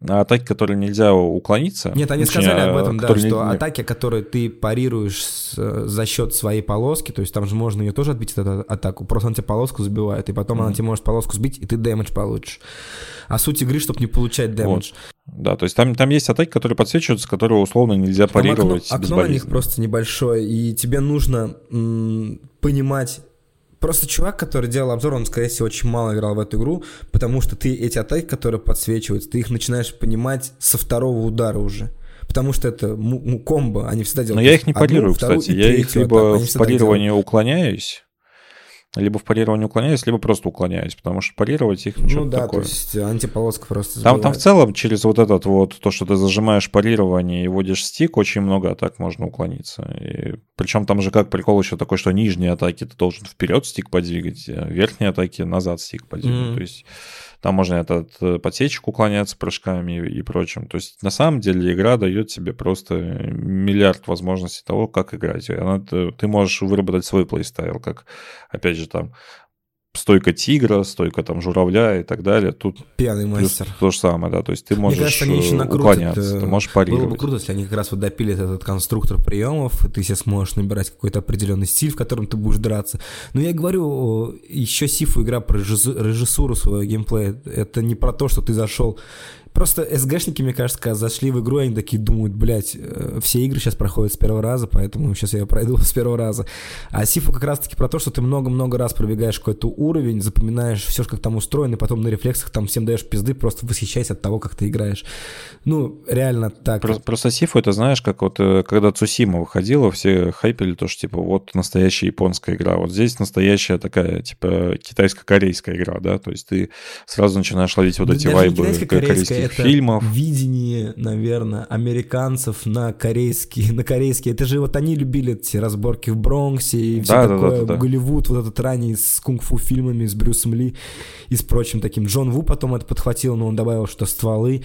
А атаки, которые нельзя уклониться. Нет, они точнее, сказали об этом, да, что не- атаки, которые ты парируешь с- за счет своей полоски, то есть там же можно ее тоже отбить, эту атаку, просто он тебе полоску сбивает, и потом она тебе может полоску сбить, и ты дэмэдж получишь. А суть игры, чтобы не получать дэмэдж. Да, то есть там, там есть атаки, которые подсвечиваются, которые условно нельзя Там окно, парировать окно на них просто небольшое, и тебе нужно м, понимать... Просто чувак, который делал обзор, он, скорее всего, очень мало играл в эту игру, потому что ты эти атаки, которые подсвечиваются, ты их начинаешь понимать со второго удара уже. Потому что это комбо, они всегда делают. Но я их не одну, вторую кстати. Я их атаку. либо Они в парировании уклоняюсь, либо в парировании уклоняюсь, либо просто уклоняюсь, потому что парировать их ну, Ну да, такое. то есть антиполоска просто Там, там в целом через вот этот вот, то, что ты зажимаешь парирование и вводишь стик, очень много атак можно уклониться. И, причем там же как прикол еще такой, что нижние атаки ты должен вперед стик подвигать, а верхние атаки назад стик подвигать. Мгм. То есть там можно этот э, подсечек уклоняться прыжками и, и прочим. То есть на самом деле игра дает тебе просто миллиард возможностей того, как играть. Она, ты, ты можешь выработать свой плейстайл, как, опять же, там стойка тигра, стойка там журавля и так далее. Тут Пьяный мастер. то же самое, да. То есть ты Мне можешь кажется, они еще э, накрутят, уклоняться, э, ты можешь Было бы парировать. круто, если они как раз вот допилят этот конструктор приемов, и ты себе сможешь набирать какой-то определенный стиль, в котором ты будешь драться. Но я говорю, еще Сифу игра про режиссу- режиссуру своего геймплея. Это не про то, что ты зашел Просто СГшники, мне кажется, когда зашли в игру, они такие думают, блядь, э, все игры сейчас проходят с первого раза, поэтому сейчас я ее пройду (laughs) с первого раза. А Сифу как раз-таки про то, что ты много-много раз пробегаешь какой-то уровень, запоминаешь все, как там устроено, и потом на рефлексах там всем даешь пизды, просто восхищайся от того, как ты играешь. Ну, реально так. Просто, просто Сифу, это знаешь, как вот э, когда Цусима выходила, все хайпели то, что типа вот настоящая японская игра. Вот здесь настоящая такая, типа, китайско-корейская игра, да, то есть ты сразу начинаешь ловить вот эти даже вайбы корейских это фильмов. видение, наверное, американцев на корейские, на корейские. Это же вот они любили эти разборки в Бронксе и все Да, такое. да, да, да. Голливуд, вот этот ранний с кунг-фу фильмами, с Брюсом Ли и с прочим таким. Джон Ву потом это подхватил, но он добавил, что стволы.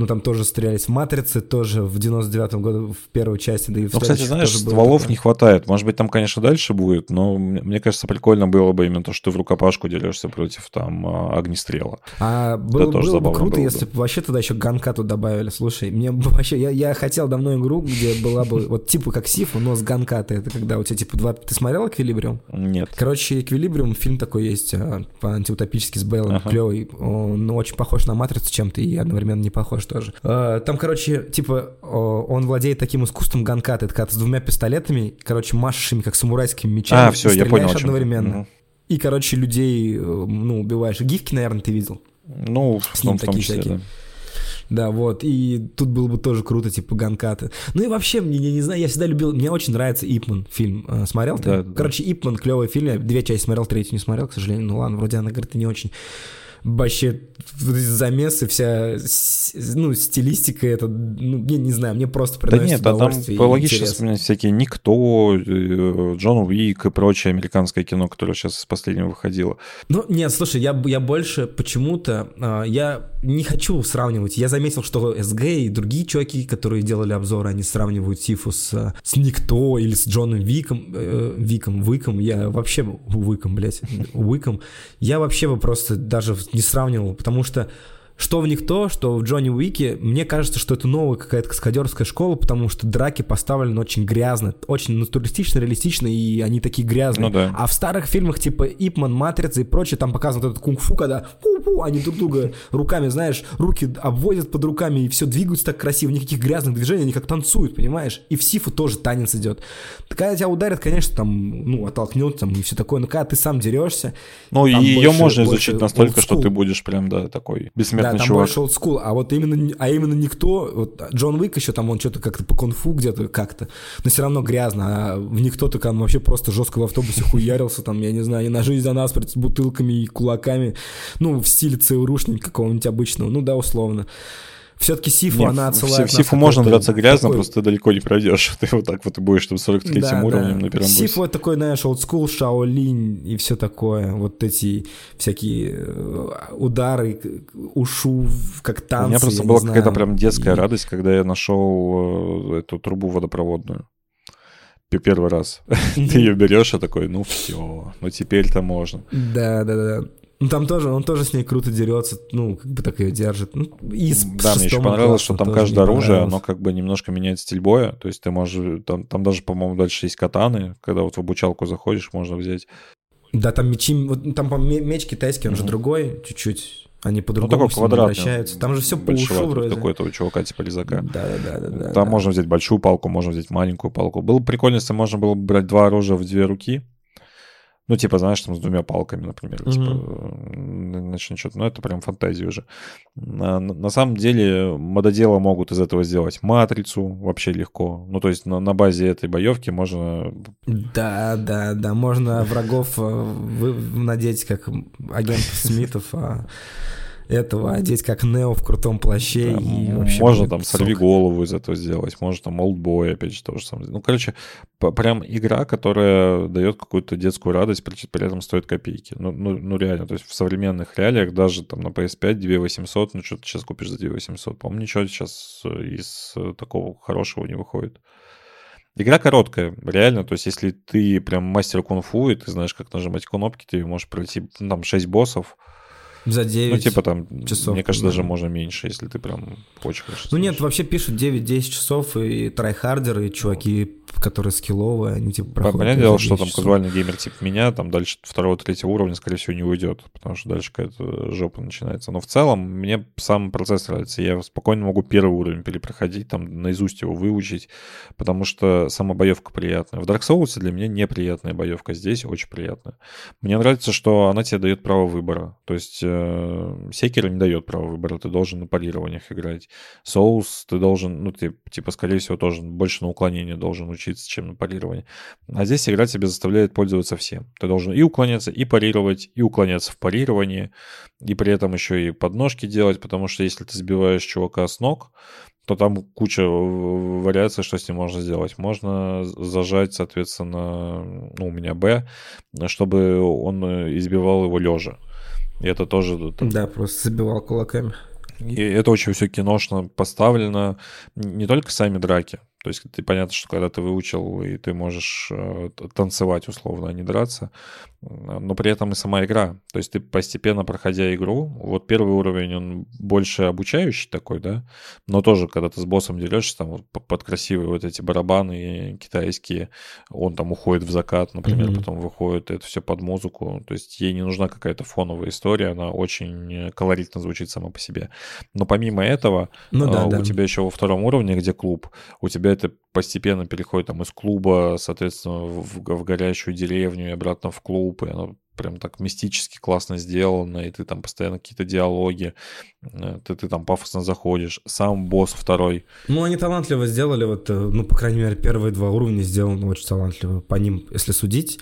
Ну, там тоже стрелялись в «Матрице», тоже в 99-м году в первой части, да и в Ну, кстати, знаешь, стволов не хватает. Может быть, там, конечно, дальше будет, но мне кажется, прикольно было бы именно то, что ты в рукопашку дерешься против там а, огнестрела. А было, было бы круто, было если бы вообще туда еще ганкату добавили. Слушай, мне (laughs) вообще... Я, я хотел давно игру, где была бы вот типа как Сифу, но с ганкатой. Это когда у тебя типа два... Ты смотрел «Эквилибриум»? Нет. Короче, «Эквилибриум» фильм такой есть, а, антиутопический с Бейлом, ага. клевый. Он очень похож на «Матрицу» чем-то и одновременно не похож тоже. А, там, короче, типа он владеет таким искусством когда ты с двумя пистолетами, короче, машешь ими как самурайскими мечами. А, все, я понял. одновременно. И, короче, людей, э, ну, убиваешь. Гифки, наверное, ты видел? Ну, с ним в том числе, всякие. да. Да, вот. И тут было бы тоже круто, типа, ганкаты. Ну и вообще, мне не, не знаю, я всегда любил... Мне очень нравится Ипман фильм. Э, смотрел ты? Да, Короче, да. Ипман клевый фильм. Я две части смотрел, третью не смотрел, к сожалению. Ну ладно, вроде она, говорит, не очень вообще замесы, вся ну, стилистика, это, ну, не, не знаю, мне просто приносит Да нет, а там логично вспоминать всякие «Никто», э, «Джон Уик» и прочее американское кино, которое сейчас с последнего выходило. Ну, нет, слушай, я, я больше почему-то, э, я не хочу сравнивать. Я заметил, что СГ и другие чуваки, которые делали обзоры, они сравнивают Сифу с, с Никто или с Джоном Виком, э, Виком, Выком. Я вообще, Выком, блядь, Выком. Я вообще бы просто даже не сравнивал, потому что что в них то, что в Джонни Уике, мне кажется, что это новая какая-то каскадерская школа, потому что драки поставлены очень грязно, очень натуралистично, реалистично, и они такие грязные. Ну, да. А в старых фильмах типа Ипман, Матрица и прочее, там показан этот кунг-фу, когда фу они друг друга руками, знаешь, руки обводят под руками, и все двигаются так красиво, никаких грязных движений, они как танцуют, понимаешь? И в Сифу тоже танец идет. Когда тебя ударят, конечно, там, ну, оттолкнет, там, и все такое, но когда ты сам дерешься... Ну, и ее можно изучить настолько, что ты будешь прям, да, такой бессмертный да, там чувак. больше олдскул, а вот именно, а именно никто, вот Джон Уик еще там, он что-то как-то по конфу где-то как-то, но все равно грязно, а в никто так он вообще просто жестко в автобусе хуярился, там, я не знаю, и на жизнь за нас с бутылками и кулаками, ну, в стиле ЦРУшника какого-нибудь обычного, ну да, условно. Все-таки Сифу, Нет, она отсылает В Сифу можно драться грязно, такой... просто ты далеко не пройдешь. (laughs) Ты вот так вот и будешь там 43-м да, уровнем да. на первом Сифу это такой, знаешь, олдскул, Шаолинь и все такое. Вот эти всякие э, удары, ушу, как танцы. У меня просто была какая-то прям детская и... радость, когда я нашел э, эту трубу водопроводную первый раз. (laughs) Ты ее берешь, и такой, ну все, ну теперь-то можно. Да, да, да. Ну, там тоже, он тоже с ней круто дерется, ну, как бы так ее держит. Ну, и с да, мне еще понравилось, что там каждое оружие, оно как бы немножко меняет стиль боя. То есть ты можешь, там, там даже, по-моему, дальше есть катаны, когда вот в обучалку заходишь, можно взять. Да, там мечи, вот, там, меч китайский, он mm-hmm. же другой чуть-чуть. Они по-другому ну, такой квадратный, Там же все по ушу вроде. Какой-то у чувака типа резака. Да, да, да, да. Там да. можно взять большую палку, можно взять маленькую палку. Было бы прикольно, если можно было бы брать два оружия в две руки. Ну, типа, знаешь, там с двумя палками, например. Mm-hmm. Типа, начнет что-то. Ну, это прям фантазия уже. На, на самом деле, мододелы могут из этого сделать матрицу вообще легко. Ну, то есть на, на базе этой боевки можно... Да, да, да. Можно врагов э, надеть как агентов (laughs) Смитов, а этого одеть как Нео в крутом плаще. Да, и вообще можно там сок. сорви голову из этого сделать, можно там олдбой опять же тоже самое. Ну, короче, прям игра, которая дает какую-то детскую радость, при, при этом стоит копейки. Ну, ну, ну, реально, то есть в современных реалиях даже там на PS5 2800, ну что ты сейчас купишь за 2800? По-моему, ничего сейчас из такого хорошего не выходит. Игра короткая, реально. То есть, если ты прям мастер кунг-фу, и ты знаешь, как нажимать кнопки, ты можешь пройти ну, там 6 боссов, за 9 Ну, типа там, часов. Мне кажется, даже можно меньше, если ты прям очень хорошо. Ну, нет, вообще пишут 9-10 часов, и трайхардеры, и чуваки которые скилловые, они типа проходят. Понятное дело, что там часов. казуальный геймер типа меня, там дальше второго-третьего уровня, скорее всего, не уйдет, потому что дальше какая-то жопа начинается. Но в целом мне сам процесс нравится. Я спокойно могу первый уровень перепроходить, там наизусть его выучить, потому что сама боевка приятная. В Dark Souls для меня неприятная боевка, здесь очень приятная. Мне нравится, что она тебе дает право выбора. То есть э, Секера не дает права выбора, ты должен на парированиях играть. Souls ты должен, ну, ты, типа, скорее всего, тоже больше на уклонение должен учиться, чем на парирование. А здесь игра тебя заставляет пользоваться всем. Ты должен и уклоняться, и парировать, и уклоняться в парировании, и при этом еще и подножки делать, потому что если ты сбиваешь чувака с ног, то там куча вариаций, что с ним можно сделать. Можно зажать, соответственно, ну, у меня Б, чтобы он избивал его лежа. И это тоже... Да, просто забивал кулаками. И это очень все киношно поставлено. Не только сами драки. То есть ты понятно, что когда ты выучил, и ты можешь э, танцевать условно, а не драться, но при этом и сама игра. То есть ты постепенно, проходя игру, вот первый уровень, он больше обучающий такой, да, но тоже, когда ты с боссом дерешься, там под красивые вот эти барабаны китайские, он там уходит в закат, например, mm-hmm. потом выходит, это все под музыку, то есть ей не нужна какая-то фоновая история, она очень колоритно звучит сама по себе. Но помимо этого, ну, да, у да. тебя еще во втором уровне, где клуб, у тебя это постепенно переходит там из клуба, соответственно, в, в горящую деревню и обратно в клуб, и оно прям так мистически классно сделано, и ты там постоянно какие-то диалоги, э, ты, ты там пафосно заходишь. Сам босс второй. Ну, они талантливо сделали, вот, э, ну, по крайней мере, первые два уровня сделаны очень талантливо. По ним, если судить,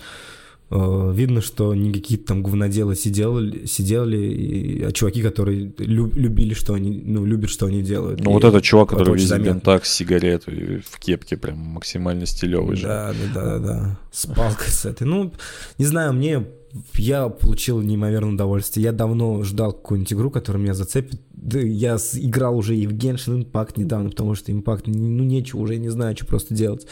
видно, что не какие-то там говноделы сидели, сидели и, а чуваки, которые лю, любили, что они, ну, любят, что они делают. Ну, вот этот чувак, который везет бентак с сигаретой в кепке, прям максимально стилевый же. Да, да, да, да, с палкой с этой. Ну, не знаю, мне я получил неимоверное удовольствие. Я давно ждал какую-нибудь игру, которая меня зацепит. Я играл уже и в Genshin Impact недавно, потому что Impact, ну, нечего уже, не знаю, что просто делать.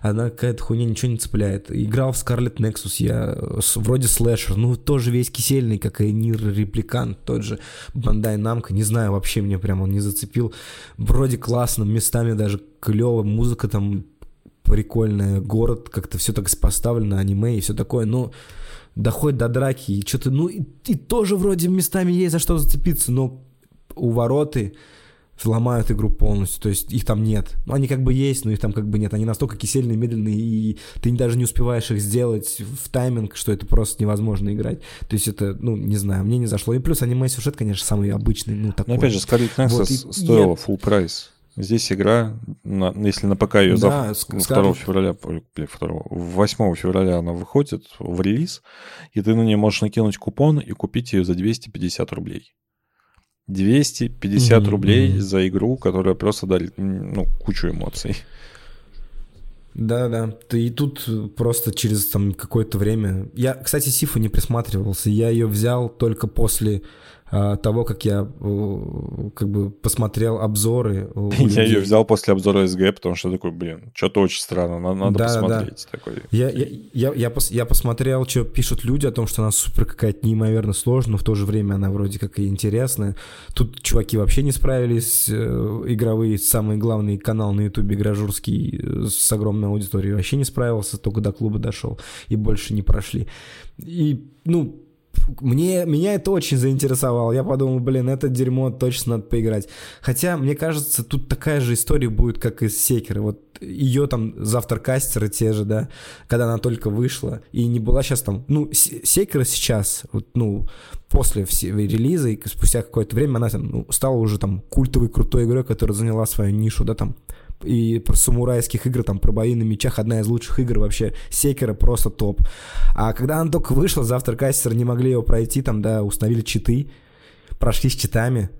Она какая-то хуйня ничего не цепляет. Играл в Scarlet Nexus я, вроде слэшер, ну, тоже весь кисельный, как и Нир Репликант, тот же Бандай Намка, не знаю, вообще мне прям он не зацепил. Вроде классно, местами даже клево, музыка там прикольная, город, как-то все так поставлено, аниме и все такое, но доходит до драки, и что-то, ну, и, и тоже вроде местами есть за что зацепиться, но у вороты ломают игру полностью, то есть их там нет. Ну, они как бы есть, но их там как бы нет. Они настолько кисельные, медленные, и ты даже не успеваешь их сделать в тайминг, что это просто невозможно играть. То есть это, ну, не знаю, мне не зашло. И плюс аниме-сюжет, конечно, самый обычный, ну, такой. Но опять же, Scarlet Nexus вот, стоила и... full прайс. Здесь игра, на, если на ПК ее да, зав... 2 февраля, 2, 8 февраля она выходит в релиз, и ты на нее можешь накинуть купон и купить ее за 250 рублей. 250 mm-hmm. рублей за игру, которая просто дарит ну, кучу эмоций. Да, да. Ты и тут просто через там какое-то время. Я, кстати, Сифу не присматривался. Я ее взял только после того, как я как бы посмотрел обзоры. (laughs) Я ее взял после обзора СГ, потому что такой, блин, что-то очень странно, надо, надо да, посмотреть. Да. Такой. Я, я, я, я, пос, я посмотрел, что пишут люди о том, что она супер какая-то неимоверно сложная, но в то же время она вроде как и интересная. Тут чуваки вообще не справились, э, игровые, самый главный канал на ютубе Гражурский э, с огромной аудиторией вообще не справился, только до клуба дошел и больше не прошли. И, ну, мне, меня это очень заинтересовало. Я подумал, блин, это дерьмо точно надо поиграть. Хотя, мне кажется, тут такая же история будет, как и с Секера. Вот ее там завтра кастеры те же, да, когда она только вышла, и не была сейчас там, ну, Секера сейчас, вот, ну, после релиза, и спустя какое-то время она там, ну, стала уже там культовой крутой игрой, которая заняла свою нишу, да, там, и про самурайских игр, там, про бои на мечах, одна из лучших игр вообще, Секера просто топ. А когда она только вышла, завтра кастер не могли его пройти, там, да, установили читы, прошли с читами,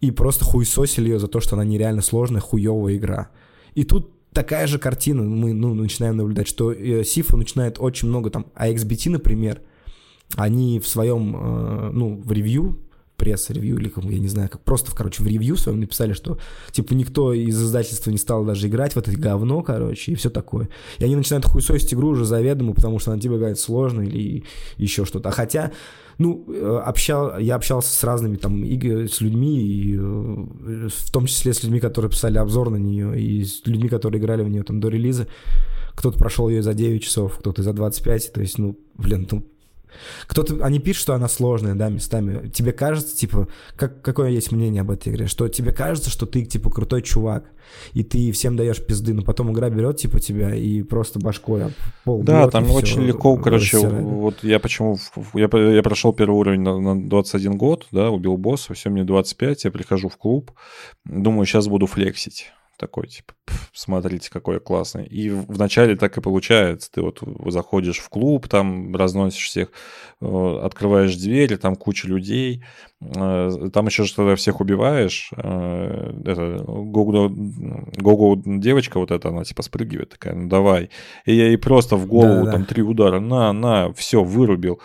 и просто хуесосили ее за то, что она нереально сложная, хуевая игра. И тут такая же картина мы ну, начинаем наблюдать, что э, Сифа начинает очень много там, а XBT, например, они в своем, э, ну, в ревью пресс-ревью или, я не знаю, как просто, короче, в ревью своем написали, что, типа, никто из издательства не стал даже играть в это говно, короче, и все такое. И они начинают хуесосить игру уже заведомо, потому что она типа говорит сложно или еще что-то. А хотя, ну, э, общал, я общался с разными там игр, с людьми, и, э, в том числе с людьми, которые писали обзор на нее, и с людьми, которые играли в нее там до релиза. Кто-то прошел ее за 9 часов, кто-то за 25, то есть, ну, блин, ну, кто-то, они пишут, что она сложная, да, местами. Тебе кажется, типа, как, какое есть мнение об этой игре? Что тебе кажется, что ты, типа, крутой чувак, и ты всем даешь пизды, но потом игра берет, типа, тебя и просто башкой об пол Да, бьет, там очень легко, короче, рассирает. вот я почему, я, я прошел первый уровень на, на 21 год, да, убил босса, все, мне 25, я прихожу в клуб, думаю, сейчас буду флексить такой, типа, смотрите, какой классный. И вначале так и получается. Ты вот заходишь в клуб, там разносишь всех, э, открываешь двери, там куча людей, там еще что то всех убиваешь, э, это Гогу, Гогу девочка вот эта, она типа спрыгивает такая, ну давай. И я ей просто в голову да, там да. три удара, на, на, все, вырубил.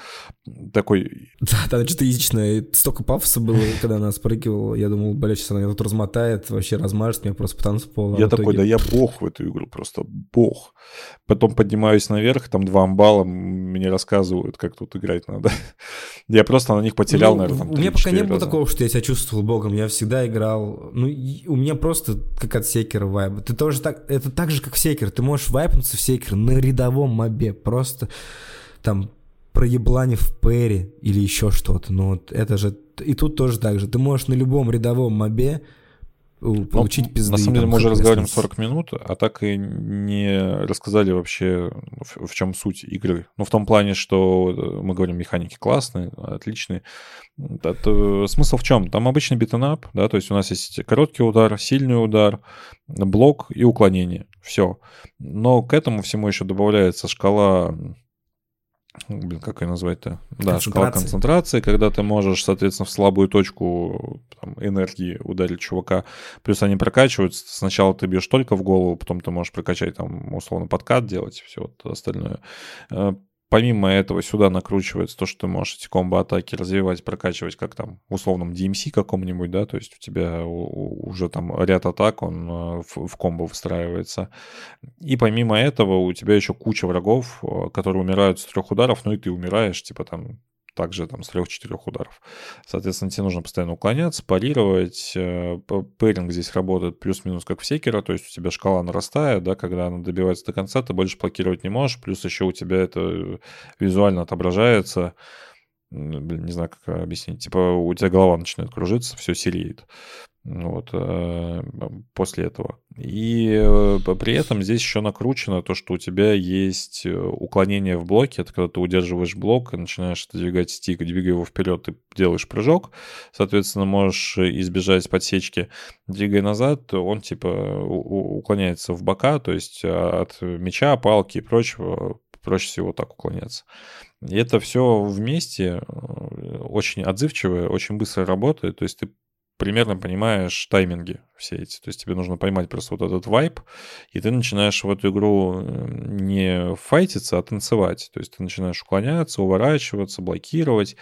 Такой... Да, да, что-то язычное. Столько пафоса было, (laughs) когда она спрыгивала. Я думал, блядь, сейчас она меня тут размотает, вообще размажет меня просто по танцполу. Я такой, да я бог в эту игру, просто бог. Потом поднимаюсь наверх, там два амбала мне рассказывают, как тут играть надо. (laughs) Я просто на них потерял, ну, наверное, пока не было такого, что я себя чувствовал богом. Я всегда играл... Ну, у меня просто как от секера вайба. Ты тоже так... Это так же, как секер. Ты можешь вайпнуться в секер на рядовом мобе. Просто там проеблане в пэре или еще что-то. Но вот это же... И тут тоже так же. Ты можешь на любом рядовом мобе получить ну, пизды. На самом деле мы уже разговариваем 40 минут, а так и не рассказали вообще, в, в чем суть игры. Ну, в том плане, что мы говорим, механики классные, отличные. Это, смысл в чем? Там обычный битенап, да, то есть у нас есть короткий удар, сильный удар, блок и уклонение. Все. Но к этому всему еще добавляется шкала блин, как ее назвать-то? Да, шкала концентрации, когда ты можешь, соответственно, в слабую точку там, энергии ударить чувака. Плюс они прокачиваются. Сначала ты бьешь только в голову, потом ты можешь прокачать, там, условно, подкат делать, все вот остальное. Помимо этого сюда накручивается то, что ты можешь эти комбо-атаки развивать, прокачивать, как там в условном DMC каком-нибудь, да, то есть у тебя уже там ряд атак, он э, в комбо выстраивается. И помимо этого у тебя еще куча врагов, э, которые умирают с трех ударов, ну и ты умираешь, типа там также там с трех-четырех ударов. Соответственно, тебе нужно постоянно уклоняться, парировать. Э, пэринг здесь работает плюс-минус как в секера, то есть у тебя шкала нарастает, да, когда она добивается до конца, ты больше блокировать не можешь, плюс еще у тебя это визуально отображается блин, не знаю, как объяснить, типа у тебя голова начинает кружиться, все сереет вот, э, после этого. И э, при этом здесь еще накручено то, что у тебя есть э, уклонение в блоке. Это когда ты удерживаешь блок и начинаешь двигать стик, двигая его вперед, ты делаешь прыжок. Соответственно, можешь избежать подсечки. Двигая назад, он типа уклоняется в бока, то есть от мяча, палки и прочего проще всего так уклоняться. И это все вместе очень отзывчивое, очень быстро работает. То есть ты примерно понимаешь тайминги все эти. То есть тебе нужно поймать просто вот этот вайп, и ты начинаешь в эту игру не файтиться, а танцевать. То есть ты начинаешь уклоняться, уворачиваться, блокировать.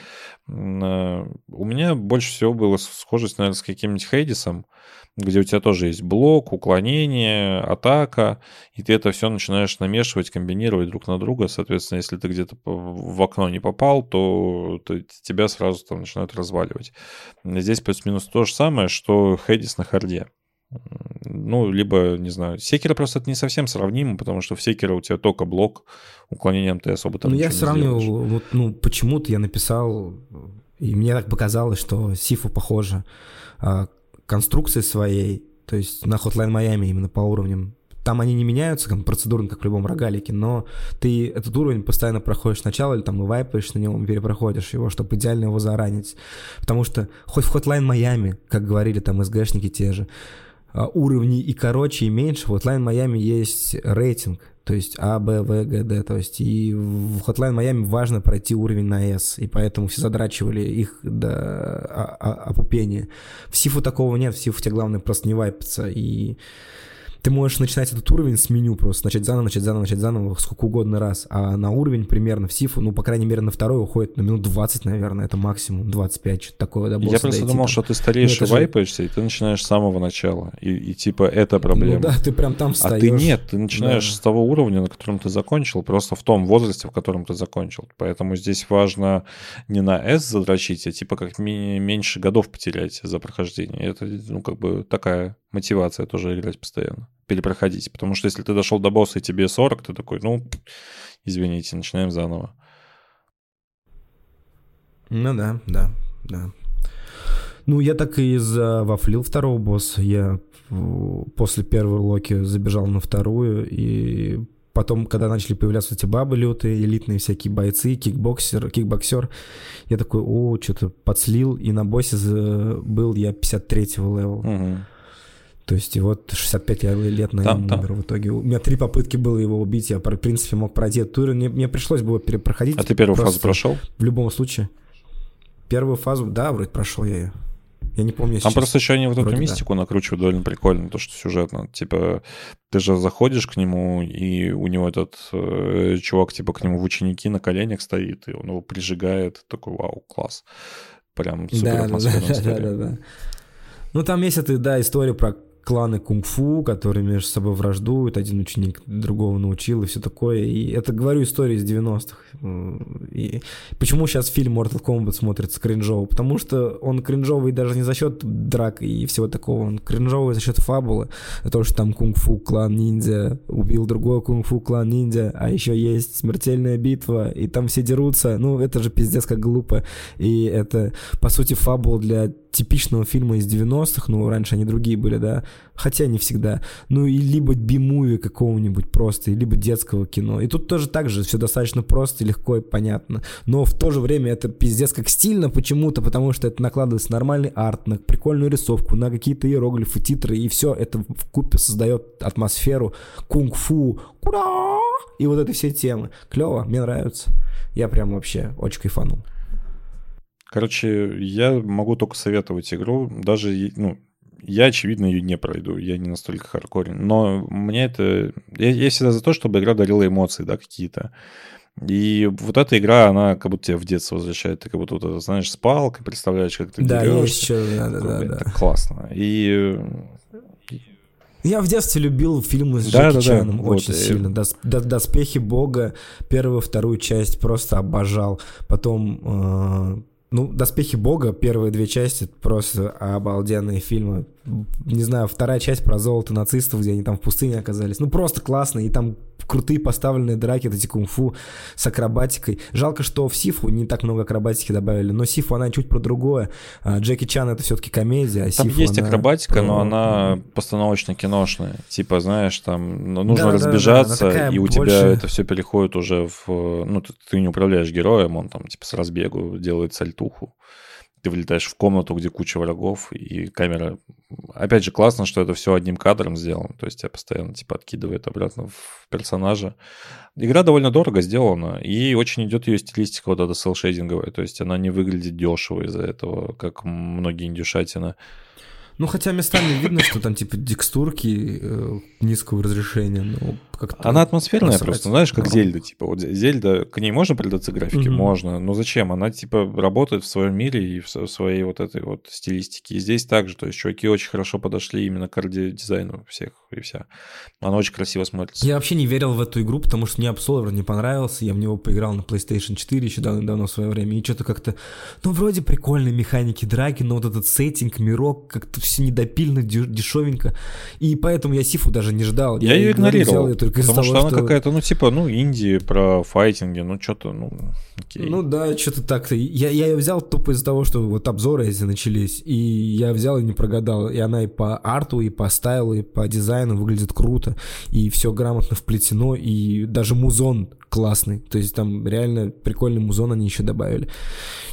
Э, у меня больше всего было схожесть, наверное, с каким-нибудь Хейдисом, где у тебя тоже есть блок, уклонение, атака, и ты это все начинаешь намешивать, комбинировать друг на друга. Соответственно, если ты где-то в окно не попал, то, то тебя сразу там начинают разваливать. Здесь плюс-минус то же самое, что Хейдис на харде. Ну, либо, не знаю, секера просто это не совсем сравнимо, потому что в секера у тебя только блок, уклонением ты особо там Ну, я сравнивал, вот, ну, почему-то я написал, и мне так показалось, что Сифу похоже а, конструкции своей, то есть на Hotline Miami именно по уровням. Там они не меняются там, процедурно, как в любом рогалике, но ты этот уровень постоянно проходишь сначала, или там и вайпаешь на нем, перепроходишь его, чтобы идеально его заранить. Потому что хоть в Hotline Miami, как говорили там СГшники те же, а, уровни и короче, и меньше, в Hotline Miami есть рейтинг, то есть А, Б, В, Г, Д, то есть и в Hotline Miami важно пройти уровень на S, и поэтому все задрачивали их до опупения. В Сифу такого нет, в Сифу тебе главное просто не вайпаться, и ты можешь начинать этот уровень с меню просто, начать заново, начать заново, начать заново, сколько угодно раз. А на уровень примерно в Сифу, ну, по крайней мере, на второй уходит на минут 20, наверное, это максимум, 25, что-то такое. Да, Я просто думал, там. что ты стареешь ну, и вайпаешься, же... и ты начинаешь с самого начала. И, и типа это проблема. Ну да, ты прям там встаешь. А ты нет, ты начинаешь да. с того уровня, на котором ты закончил, просто в том возрасте, в котором ты закончил. Поэтому здесь важно не на S задрочить, а типа как меньше годов потерять за прохождение. Это, ну, как бы такая мотивация тоже играть постоянно, перепроходить. Потому что если ты дошел до босса и тебе 40, ты такой, ну, извините, начинаем заново. Ну да, да, да. Ну, я так и завафлил второго босса. Я после первой локи забежал на вторую, и потом, когда начали появляться эти бабы лютые, элитные всякие бойцы, кикбоксер, кикбоксер, я такой, о, что-то подслил, и на боссе был я 53-го левела. Угу. То есть и вот 65 лет на нем умер в итоге. У меня три попытки было его убить, я, в принципе, мог пройти этот тур, мне, мне пришлось бы перепроходить. А ты первую фазу прошел? В любом случае. Первую фазу, да, вроде прошел я ее. Я не помню Там сейчас. просто еще они вот эту Вроде да. мистику накручивают довольно прикольно, то, что сюжетно. Типа, ты же заходишь к нему, и у него этот э, чувак, типа, к нему в ученики на коленях стоит, и он его прижигает. Такой, вау, класс. Прям супер Да, да, да, да, да, да. Ну, там есть эта, да, история про кланы кунг-фу, которые между собой враждуют, один ученик другого научил и все такое. И это, говорю, история из 90-х. И почему сейчас фильм Mortal Kombat смотрится кринжово? Потому что он кринжовый даже не за счет драк и всего такого, он кринжовый за счет фабулы. За то, что там кунг-фу клан ниндзя убил другой кунг-фу клан ниндзя, а еще есть смертельная битва, и там все дерутся. Ну, это же пиздец как глупо. И это, по сути, фабул для типичного фильма из 90-х, ну, раньше они другие были, да, хотя не всегда. Ну, и либо би-муви какого-нибудь просто, либо детского кино. И тут тоже так же все достаточно просто, легко и понятно. Но в то же время это пиздец как стильно почему-то, потому что это накладывается на нормальный арт, на прикольную рисовку, на какие-то иероглифы, титры, и все это в купе создает атмосферу кунг-фу, кура, и вот это все темы. Клево, мне нравится. Я прям вообще очень кайфанул. Короче, я могу только советовать игру, даже, ну, я, очевидно, ее не пройду, я не настолько хардкорен, но мне это... Я, я всегда за то, чтобы игра дарила эмоции, да, какие-то. И вот эта игра, она как будто тебя в детство возвращает. Ты как будто, вот это, знаешь, с палкой представляешь, как ты Да, дерешься. есть что, да, да, да, да. это классно. И Я в детстве любил фильмы с Да, Джеки да, да, Чаном вот, очень и- сильно. Дос- до- Доспехи Бога, первую, вторую часть просто обожал. Потом, э, ну, Доспехи Бога, первые две части просто обалденные фильмы. Не знаю, вторая часть про золото нацистов, где они там в пустыне оказались. Ну, просто классно. И там крутые поставленные драки, эти кунг-фу с акробатикой. Жалко, что в Сифу не так много акробатики добавили, но Сифу она чуть про другое. А Джеки Чан это все-таки комедия, а там Сифу есть она акробатика, но она постановочно-киношная. Типа, знаешь, там ну, нужно Да, да, да, разбежаться, она такая и у тебя больше- это все переходит уже в... Ну, ты, ты не управляешь героем, он там типа с разбегу делает сальтуху. Ты влетаешь в комнату, где куча врагов, и камера... Опять же, классно, что это все одним кадром сделано. То есть тебя постоянно типа откидывает обратно в персонажа. Игра довольно дорого сделана, и очень идет ее стилистика вот эта селшейдинговая. То есть она не выглядит дешево из-за этого, как многие индюшатина. Ну, хотя местами видно, что там типа текстурки э, низкого разрешения, но как-то... Она атмосферная насрать. просто, знаешь, как Ну. Зельда, типа, вот Зельда, к ней можно придаться графике? Мгм. Можно, но зачем? Она, типа, работает в своем мире и в своей вот этой вот стилистике. И здесь также, то есть чуваки очень хорошо подошли именно к арт-дизайну всех и вся. Она очень красиво смотрится. Я вообще не верил в эту игру, потому что мне Absolver не понравился, я в него поиграл на PlayStation 4 еще давно-давно в свое время, и что-то как-то, ну, вроде прикольные механики драки, но вот этот сеттинг, мирок, как-то все недопильно, деш- дешевенько, и поэтому я Сифу даже не ждал. Я ее игнорировал её только потому что того, она какая-то, ну, типа, ну, инди про файтинги, ну, что-то, ну, окей. Ну да, что-то так-то. Я, я ее взял тупо из-за того, что вот обзоры эти начались, и я взял и не прогадал. И она и по арту, и по стайлу, и по дизайну выглядит круто, и все грамотно вплетено, и даже музон классный. То есть там реально прикольный музон они еще добавили.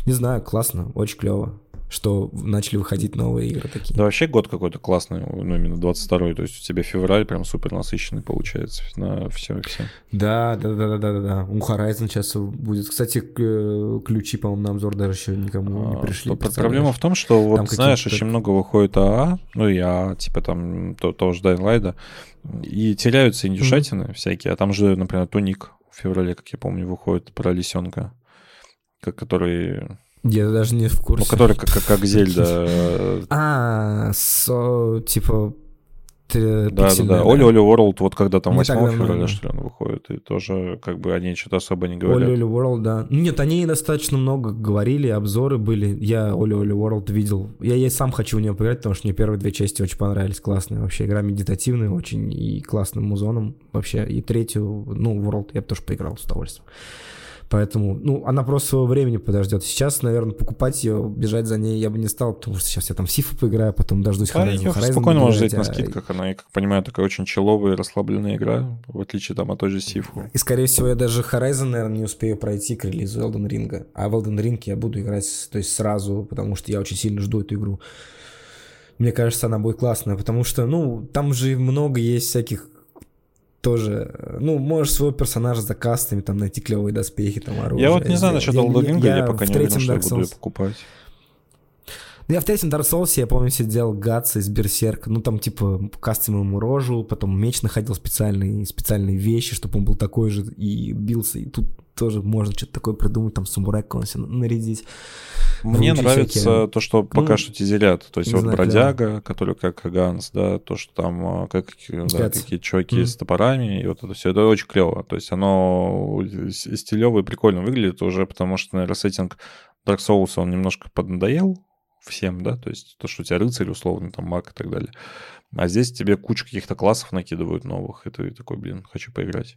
Не знаю, классно, очень клево, что начали выходить новые игры такие. Да вообще год какой-то классный, ну, именно 22-й, то есть у тебя февраль прям супер насыщенный получается на все все. Да, да, да, да, да, да, да. У Horizon сейчас будет. Кстати, э, ключи, по-моему, на обзор даже еще никому не А, пришли. Проблема в том, что вот Там знаешь, какие-то- очень много выходит АА, ну и АА, типа там то, того же Light, и теряются индюшатины всякие, а там же, например, Туник в феврале, как я помню, выходит про лисенка, который, Я даже не в ну, курсе. который как, как, как Зельда. (laughs) э, А, со, типа, Да, да, да. Оли Оли World, вот когда там Не 8 так давно, февраля, что ли, он выходит, и тоже, как бы, они что-то особо не Оли говорят. Оли World, да. Ну, Нет, они достаточно много говорили, обзоры были. Я Оли Оли World видел. Я, я сам хочу в нее поиграть, потому что мне первые две части очень понравились. Классная вообще игра, медитативная очень и классным музоном вообще. И третью, ну, World я бы тоже поиграл с удовольствием. Поэтому, ну, она просто своего времени подождет. Сейчас, наверное, покупать ее, бежать за ней я бы не стал, потому что сейчас я там в Сифу поиграю, потом дождусь Да, Horizon. Horizon спокойно можно взять на а- скидках. Она, я как понимаю, такая очень человая и расслабленная игра, в отличие там от той же Сифу. И, скорее всего, я даже Horizon, наверное, не успею пройти к релизу Elden Ring. А в Elden Ring я буду играть, то есть сразу, потому что я очень сильно жду эту игру. Мне кажется, она будет классная, потому что, ну, там же много есть всяких тоже, э, ну, можешь своего персонажа за кастами, там, найти клевые доспехи, там, оружие. Я вот не знаю насчет сделать. Elden Ring, я, пока не уверен, что я буду ее покупать. Ну, я в третьем Dark Souls, я помню, сидел Гатса из Берсерка, ну, там, типа, кастомил ему рожу, потом меч находил специальные, специальные вещи, чтобы он был такой же, и бился, и тут тоже можно что-то такое придумать, там, самурай какого-нибудь себе нарядить. Мне нравится всякие. то, что пока Ну, что тизерят. То есть вот знаю, бродяга, который как Ганс, да, то, что там а, как, да, Спец. какие чуваки Мгм. с топорами, и вот это все, это очень клево. То есть оно стилево и прикольно выглядит уже, потому что, наверное, сеттинг Dark Souls, он немножко поднадоел всем, да, то есть то, что у тебя рыцарь условно, там маг и так далее. А здесь тебе кучу каких-то классов накидывают новых, и ты такой, блин, хочу поиграть.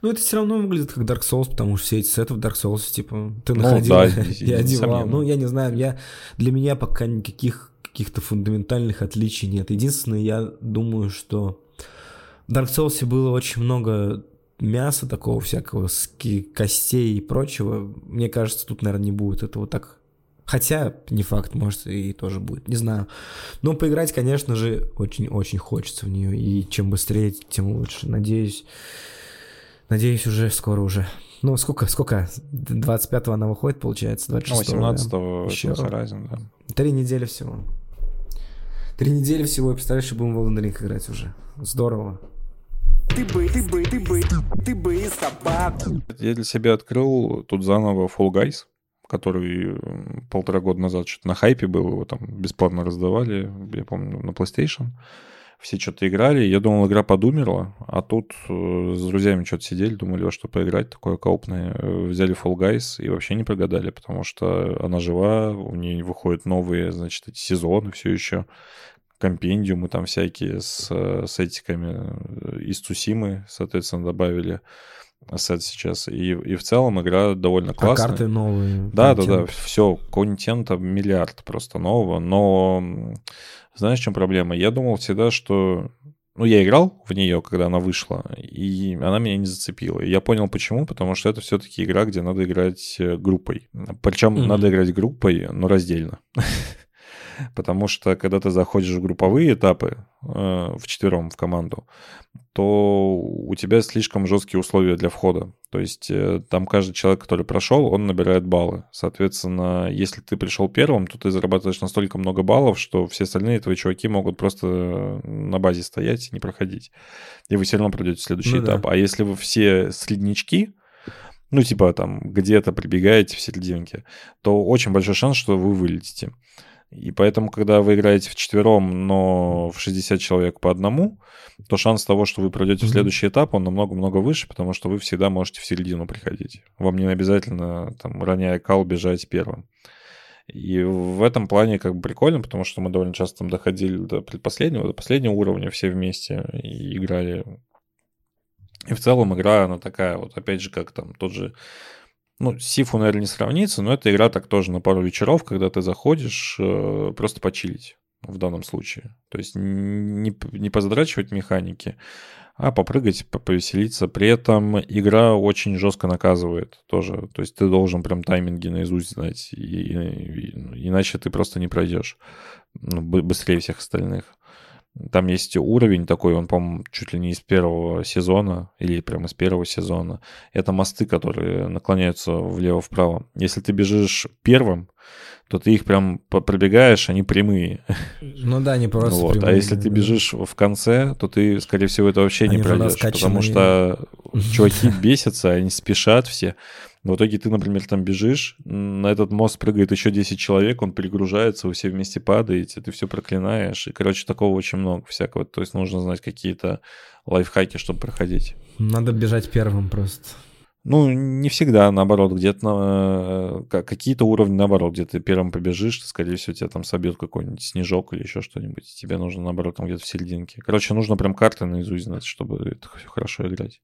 Ну, это все равно выглядит как Dark Souls, потому что все эти сеты в Dark Souls, типа, ты Ну, находил да, (laughs) несомненно. одевал. Ну, я не знаю, я, для меня пока никаких каких-то фундаментальных отличий нет. Единственное, я думаю, что в Dark Souls было очень много мяса такого всякого, с костей и прочего. Мне кажется, тут, наверное, не будет этого так. Хотя, не факт, может, и тоже будет, не знаю. Но поиграть, конечно же, очень-очень хочется в нее. И чем быстрее, тем лучше. Надеюсь, надеюсь, уже скоро уже. Ну, сколько, сколько? 25-го она выходит, получается? Ну, 26 18-го Еще. Horizon, да. Три недели всего. Три недели всего, и представляешь, и будем в Elden Ring играть уже. Здорово. Ты бы, ты бы, ты бы, ты бы и собаку. Я для себя открыл тут заново Fall Guys, который м, полтора года назад что-то на хайпе был, его там бесплатно раздавали, я помню, на PlayStation. Все что-то играли, я думал, игра подумерла, а тут э, с друзьями что-то сидели, думали, во что поиграть, такое коопное. Э, Взяли Fall Guys и вообще не прогадали, потому что она жива, у нее выходят новые, значит, эти сезоны все еще, компендиумы там всякие с э, сетиками э, из Цусимы, соответственно, добавили сет сейчас. И, и в целом игра довольно А классная. карты новые. Да, да, да, контент. все, контента миллиард просто нового, но знаешь, в чем проблема? Я думал всегда, что... Ну, я играл в нее, когда она вышла, и она меня не зацепила. И я понял, почему, потому что это все-таки игра, где надо играть э, группой. Причем Мгм. надо играть группой, но раздельно. (laughs) Потому что, когда ты заходишь в групповые этапы э, в четвером в команду, то у тебя слишком жесткие условия для входа. То есть э, там каждый человек, который прошел, он набирает баллы. Соответственно, если ты пришел первым, то ты зарабатываешь настолько много баллов, что все остальные твои чуваки могут просто на базе стоять и не проходить. И вы все равно пройдете следующий Ну да. этап. А если вы все среднячки, ну, типа там где-то прибегаете в серединке, то очень большой шанс, что вы вылетите. И поэтому, когда вы играете в четвером, но в 60 человек по одному, то шанс того, что вы пройдете в следующий этап, он намного-много выше, потому что вы всегда можете в середину приходить. Вам не обязательно, там, роняя кал, бежать первым. И в этом плане как бы прикольно, потому что мы довольно часто там доходили до предпоследнего, до последнего уровня все вместе и играли. И в целом игра, она такая вот, опять же, как там тот же ну, Сифу, наверное, не сравнится, но эта игра так тоже на пару вечеров, когда ты заходишь, э, просто почилить в данном случае. То есть не, не позадрачивать механики, а попрыгать, по- повеселиться. При этом игра очень жестко наказывает тоже. То есть ты должен прям тайминги наизусть знать, и, и- иначе ты просто не пройдешь ну, бы- быстрее всех остальных. Там есть уровень такой, он, по-моему, чуть ли не из первого сезона, или прямо из первого сезона. Это мосты, которые наклоняются влево-вправо. Если ты бежишь первым, то ты их прям пробегаешь, они прямые. (laughs) Ну да, не просто Вот. А прямые, если ты да. бежишь в конце, то ты, скорее всего, это вообще не Они уже пройдешь. Потому что чуваки (laughs) бесятся, они спешат все. В итоге ты, например, там бежишь, на этот мост прыгает еще 10 человек, он перегружается, вы все вместе падаете, ты все проклинаешь. И, короче, такого очень много всякого. То есть нужно знать какие-то лайфхаки, чтобы проходить. Надо бежать первым просто. Ну, не всегда, наоборот, где-то на- ка- какие-то уровни, наоборот, где ты первым побежишь, то, скорее всего, тебя там собьет какой-нибудь снежок или еще что-нибудь. Тебе нужно, наоборот, там где-то в серединке. Короче, нужно прям карты наизусть знать, чтобы это хорошо играть.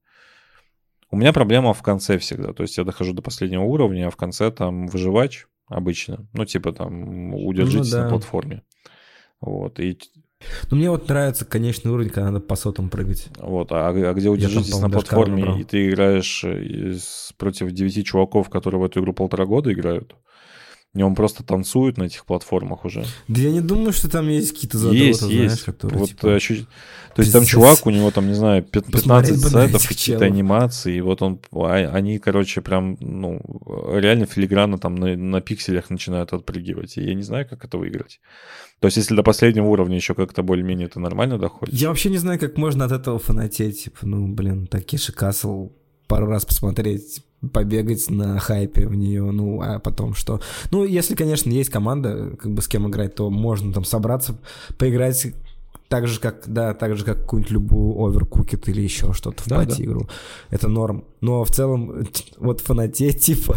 У меня проблема в конце всегда. То есть я дохожу до последнего уровня, а в конце там выживач обычно. Ну, типа там удержитесь да. на платформе. Вот. И Ну, мне вот нравится конечный уровень, когда надо по сотам прыгать. Вот, а, а где удержитесь по-моему, на платформе, и ты играешь э, из- против девяти чуваков, которые в эту игру полтора года играют, И он просто танцует на этих платформах уже. Да я не думаю, что там есть какие-то задроты, есть, знаешь, есть. которые, вот, типа, ощу- То есть там чувак, у него там, не знаю, пят- Посмотреть 15 бы на сайтов, какие-то анимации, и вот он, а- они, короче, прям, ну, реально филигранно там на, на пикселях начинают отпрыгивать. И я не знаю, как это выиграть. То есть если до последнего уровня еще как-то более-менее это нормально доходит. Я вообще не знаю, как можно от этого фанатеть. Типа, ну, блин, Такеши Касл пару раз посмотреть, побегать на хайпе в нее, ну, а потом что? Ну, если, конечно, есть команда, как бы с кем играть, то можно там собраться, поиграть так же, как, да, так же, как какую-нибудь любую оверкукет или еще что-то в Да, пати игру. Это норм. Но в целом, вот фанатеть, (laughs) типа,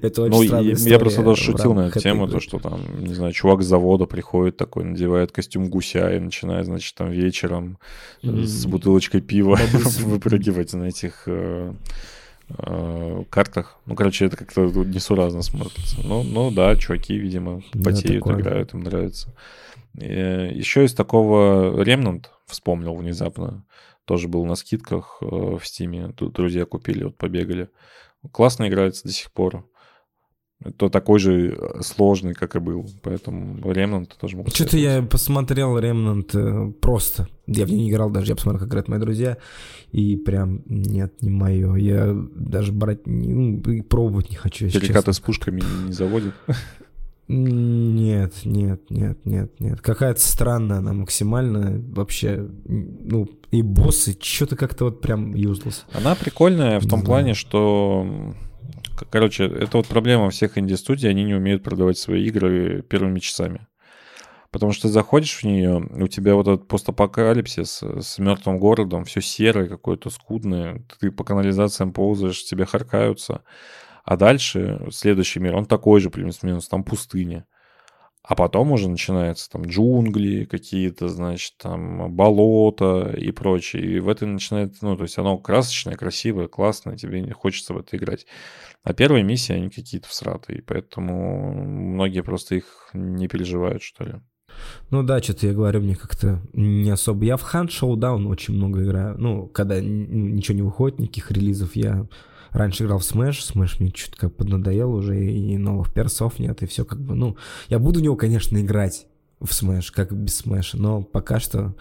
это очень Ну, странная я история просто даже шутил на эту тему, игры. то, что там, не знаю, чувак с завода приходит такой, надевает костюм гуся и начинает, значит, там вечером с М. бутылочкой пива (laughs) выпрыгивать на этих э, э, картах. Ну, короче, это как-то несуразно смотрится. Ну, ну да, чуваки, видимо, Да, потеют, такое. играют, им нравится. Еще из такого Remnant вспомнил внезапно. Тоже был на скидках э, в Стиме. Тут друзья купили, вот побегали. Классно играется до сих пор. Это такой же э, сложный, как и был. Поэтому Remnant тоже могу Что-то я посмотрел Ремнант э, просто. Я в нее не играл даже. Я посмотрел, как играют мои друзья. И прям, нет, не мое. Я даже брать, не, ну, пробовать не хочу, если честно. с пушками не заводит. Нет, нет, нет, нет, нет. Какая-то странная она максимально вообще. Ну, и боссы, что-то как-то вот прям useless. Она прикольная в том плане, что... Короче, это вот проблема всех инди-студий, они не умеют продавать свои игры первыми часами. Потому что ты заходишь в нее, у тебя вот этот постапокалипсис с мертвым городом, все серое какое-то, скудное, ты по канализациям ползаешь, тебе харкаются. А дальше следующий мир, он такой же, плюс-минус, там пустыня. А потом уже начинается там джунгли какие-то, значит, там болото и прочее. И в это начинает, ну, то есть оно красочное, красивое, классное, тебе хочется в это играть. А первые миссии, они какие-то всратые, поэтому многие просто их не переживают, что ли. Ну да, что-то я говорю, мне как-то не особо. Я в Hunt Showdown очень много играю. Ну, когда ничего не выходит, никаких релизов, я раньше играл в Smash, Smash мне чуть как поднадоел уже, и новых персов нет, и все как бы, ну, я буду в него, конечно, играть в Smash, как без Smash, но пока что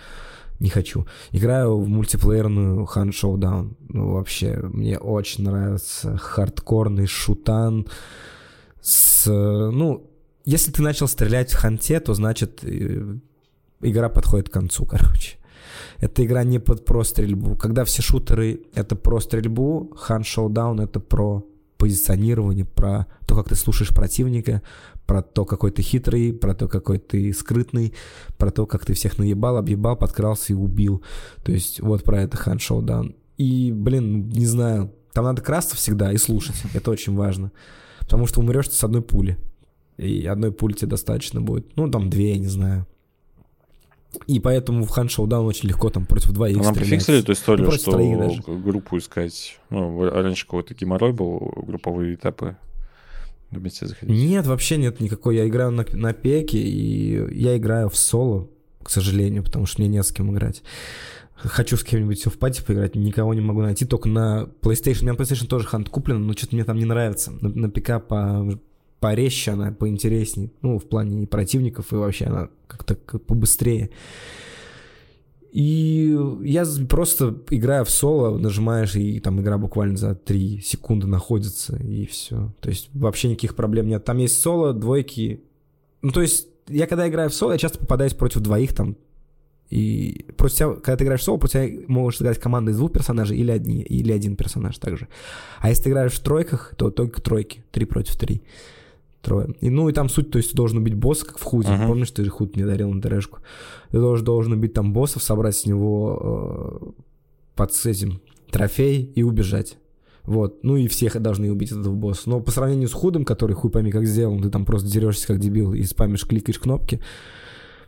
не хочу. Играю в мультиплеерную Hunt Showdown. Ну, вообще, мне очень нравится хардкорный шутан с, ну, если ты начал стрелять в ханте, то значит э, игра подходит к концу, (laughs) короче. Эта игра не под про стрельбу. Когда все шутеры это про стрельбу, Hunt Showdown это про позиционирование, про то, как ты слушаешь противника, про то, какой ты хитрый, про то, какой ты скрытный, про то, как ты всех наебал, объебал, подкрался и убил. То есть вот про это Hunt Showdown. И, блин, не знаю, там надо красться всегда и слушать. (laughs) Это очень важно. Потому что умрешь ты с одной пули. И одной пули тебе достаточно будет. Ну, там две, я не знаю. И поэтому в Hunt Showdown очень легко там против двоих А нам пофиксили эту историю, Ну, что группу искать. Ну, раньше какой-то геморрой был, групповые этапы вместе заходить. Нет, вообще нет никакой. Я играю на, на пеке, и я играю в соло, к сожалению, потому что мне не с кем играть. Хочу с кем-нибудь все в пати поиграть, никого не могу найти, только на PlayStation. У меня PlayStation тоже хант куплен, но что-то мне там не нравится. На, на ПК по, порезче она, поинтереснее. Ну, в плане и противников, и вообще она как-то как побыстрее. И я просто играю в соло, нажимаешь, и там игра буквально за 3 секунды находится, и все. То есть вообще никаких проблем нет. Там есть соло, двойки. Ну, то есть я когда играю в соло, я часто попадаюсь против двоих там. И против тебя, когда ты играешь в соло, против тебя можешь играть команда из двух персонажей или, одни, или один персонаж также. А если ты играешь в тройках, то только тройки. Три против три. Трое. И, ну и там суть, то есть ты должен убить босса, как в худе. Мгм. Помнишь, ты же худ мне дарил на ТРшку? Ты должен, должен убить там боссов, собрать с него э, под с этим трофей и убежать. Вот. Ну и всех должны убить этого босса. Но по сравнению с худом, который хуй пойми как сделан, ты там просто дерешься как дебил и спамишь, кликаешь кнопки.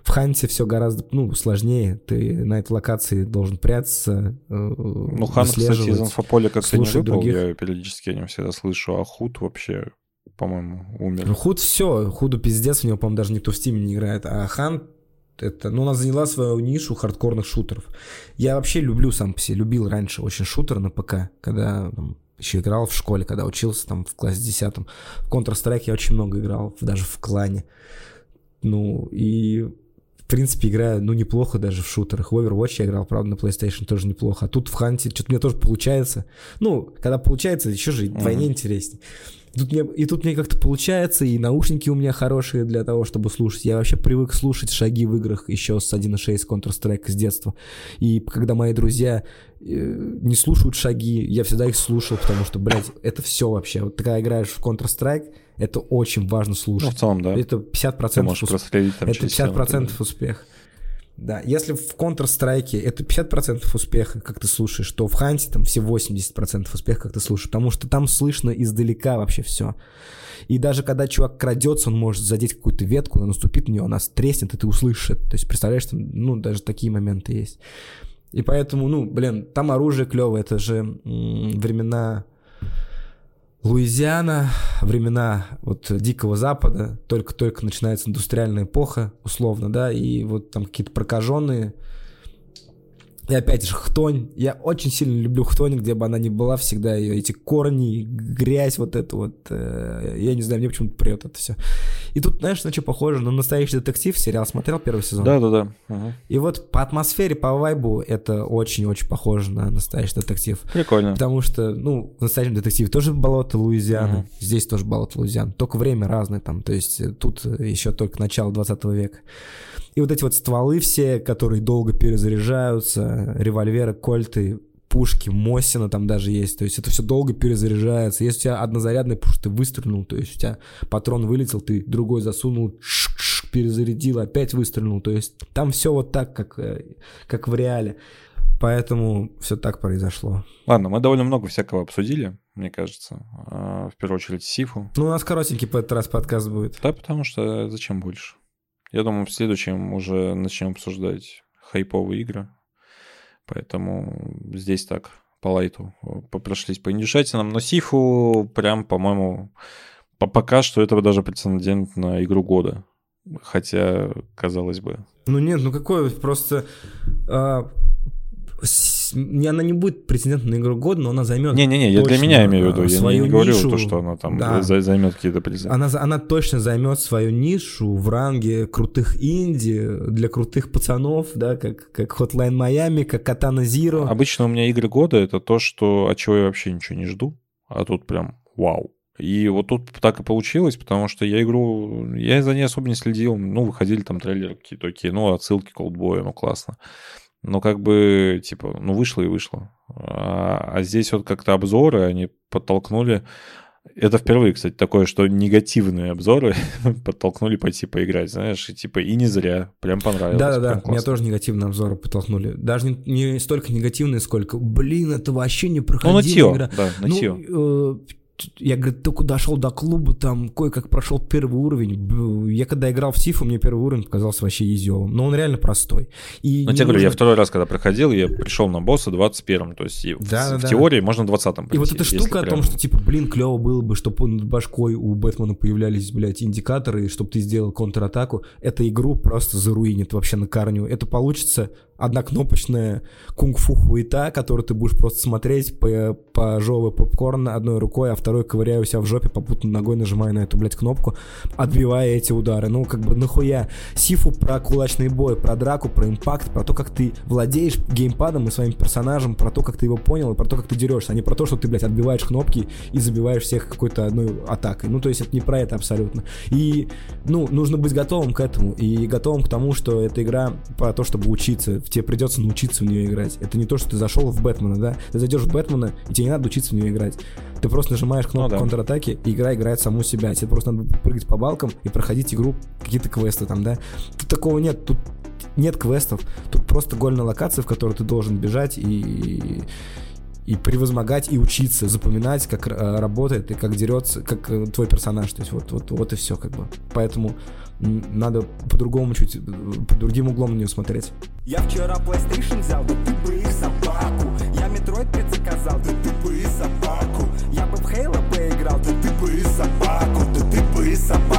В Ханте все гораздо ну, сложнее. Ты на этой локации должен прятаться, э, Ну, Хан, кстати, из инфополя как-то не выпал, других. я периодически о нем всегда слышу, а Худ вообще, по-моему, умер. Ну, Худ все, Худу пиздец, в него, по-моему, даже никто в Стиме не играет. А Хан, это, ну, она заняла свою нишу хардкорных шутеров. Я вообще люблю сам по себе, любил раньше очень шутер на ПК, когда там, еще играл в школе, когда учился там в классе 10. В Counter-Strike я очень много играл, даже в клане. Ну, и в принципе, играю, ну, неплохо даже в шутерах. В Overwatch я играл, правда, на PlayStation тоже неплохо. А тут в Ханте что-то мне тоже получается. Ну, когда получается, еще же вдвойне mm-hmm. интереснее. Тут мне, и тут мне как-то получается, и наушники у меня хорошие для того, чтобы слушать. Я вообще привык слушать шаги в играх еще с 1.6 Counter-Strike с детства. И когда мои друзья э, не слушают шаги, я всегда их слушал, потому что, блядь, это все вообще. Вот когда играешь в Counter-Strike, это очень важно слушать. Ну, в целом, да. Это 50% Ты можешь усп... там Это 50% успех. Да, если в Counter-Strike это 50% успеха, как ты слушаешь, то в Ханте там все 80% успеха, как ты слушаешь, потому что там слышно издалека вообще все. И даже когда чувак крадется, он может задеть какую-то ветку, наступит на нее, она треснет, и ты услышишь это. То есть, представляешь, там, ну, даже такие моменты есть. И поэтому, ну, блин, там оружие клевое, это же м- времена Луизиана, времена вот Дикого Запада, только-только начинается индустриальная эпоха, условно, да, и вот там какие-то прокаженные и опять же, хтонь. Я очень сильно люблю хтонь, где бы она ни была, всегда ее эти корни, грязь, вот это вот. Э, я не знаю, мне почему-то прет это все. И тут, знаешь, на что похоже? На настоящий детектив сериал смотрел первый сезон? Да, да, да. Угу. И вот по атмосфере, по вайбу это очень-очень похоже на настоящий детектив. Прикольно. Потому что, ну, в настоящем детективе тоже болото Луизианы, угу. здесь тоже болото Луизианы, только время разное там, то есть э, тут еще только начало 20 века. И вот эти вот стволы все, которые долго перезаряжаются, револьверы, кольты, пушки, Мосина там даже есть, то есть это все долго перезаряжается. Если у тебя однозарядный пуш, ты выстрелил, то есть у тебя патрон вылетел, ты другой засунул, перезарядил, опять выстрелил, то есть там все вот так, как, э, как в реале. Поэтому все так произошло. Ладно, мы довольно много всякого обсудили, мне кажется. А, в первую очередь Сифу. Ну, у нас коротенький по этот раз подкаст будет. Да, потому что зачем больше? Я думаю, в следующем уже начнем обсуждать хайповые игры. Поэтому здесь так по лайту прошлись по индюшатинам. Но Сифу прям, по-моему, пока что это даже претендент на игру года. Хотя, казалось бы. Ну нет, ну какой просто... А, она не будет претендентом на игру года, но она займет. Не-не-не, я для меня имею в виду. Я не, не говорю нишу, то, что она там да. займет какие-то призы. Она, она точно займет свою нишу в ранге крутых инди, для крутых пацанов, да, как, как Hotline Miami, как Katana Zero. Обычно у меня игры года это то, что от чего я вообще ничего не жду, а тут прям вау. И вот тут так и получилось, потому что я игру, я за ней особо не следил. Ну, выходили там трейлеры какие-то такие, ну, отсылки к олдбою, ну, классно. Но как бы, типа, ну, вышло и вышло. А, а здесь вот как-то обзоры, они подтолкнули... Это впервые, кстати, такое, что негативные обзоры (laughs) подтолкнули пойти поиграть, знаешь, и типа и не зря, прям понравилось. Да-да-да, меня тоже негативные обзоры подтолкнули. Даже не, не столько негативные, сколько, блин, это вообще не проходила ну, игра. Да, ну, э, я, говорит, только дошел до клуба, там кое-как прошел первый уровень. Я когда играл в Сифу, мне первый уровень показался вообще изевым. Но он реально простой. И ну, тебе нужно... говорю, я второй раз, когда проходил, я пришел на босса 21-м. То есть да, в, да, в теории можно 20-м И вот эта штука прям... о том, что, типа, блин, клево было бы, чтобы над башкой у Бэтмена появлялись, блядь, индикаторы, и чтобы ты сделал контратаку, эта игру просто заруинит вообще на корню. Это получится однокнопочная кунг-фу хуета, которую ты будешь просто смотреть, по пожевывая попкорн одной рукой, а второй ковыряя у себя в жопе, попутно ногой нажимая на эту, блядь, кнопку, отбивая эти удары. Ну, как бы нахуя? Сифу про кулачный бой, про драку, про импакт, про то, как ты владеешь геймпадом и своим персонажем, про то, как ты его понял, и про то, как ты дерешься, а не про то, что ты, блядь, отбиваешь кнопки и забиваешь всех какой-то одной атакой. Ну, то есть это не про это абсолютно. И, ну, нужно быть готовым к этому, и готовым к тому, что эта игра про то, чтобы учиться тебе придется научиться в нее играть. Это не то, что ты зашел в Бэтмена, да? Ты зайдешь в Бэтмена, и тебе не надо учиться в нее играть. Ты просто нажимаешь кнопку ну, да. контратаки, и игра играет саму себя. Тебе просто надо прыгать по балкам и проходить игру, какие-то квесты там, да? Тут такого нет, тут нет квестов, тут просто гольная локация, в которой ты должен бежать и и превозмогать и учиться, запоминать, как э, работает и как дерется, как э, твой персонаж. То есть вот, вот, вот и все как бы. Поэтому надо по-другому чуть, э, под другим углом на нее смотреть. Я вчера PlayStation взял, да ты бы их собаку. Я Metroid предзаказал, да ты бы и собаку. Я бы в Halo поиграл, да ты бы и собаку, да ты бы и собаку.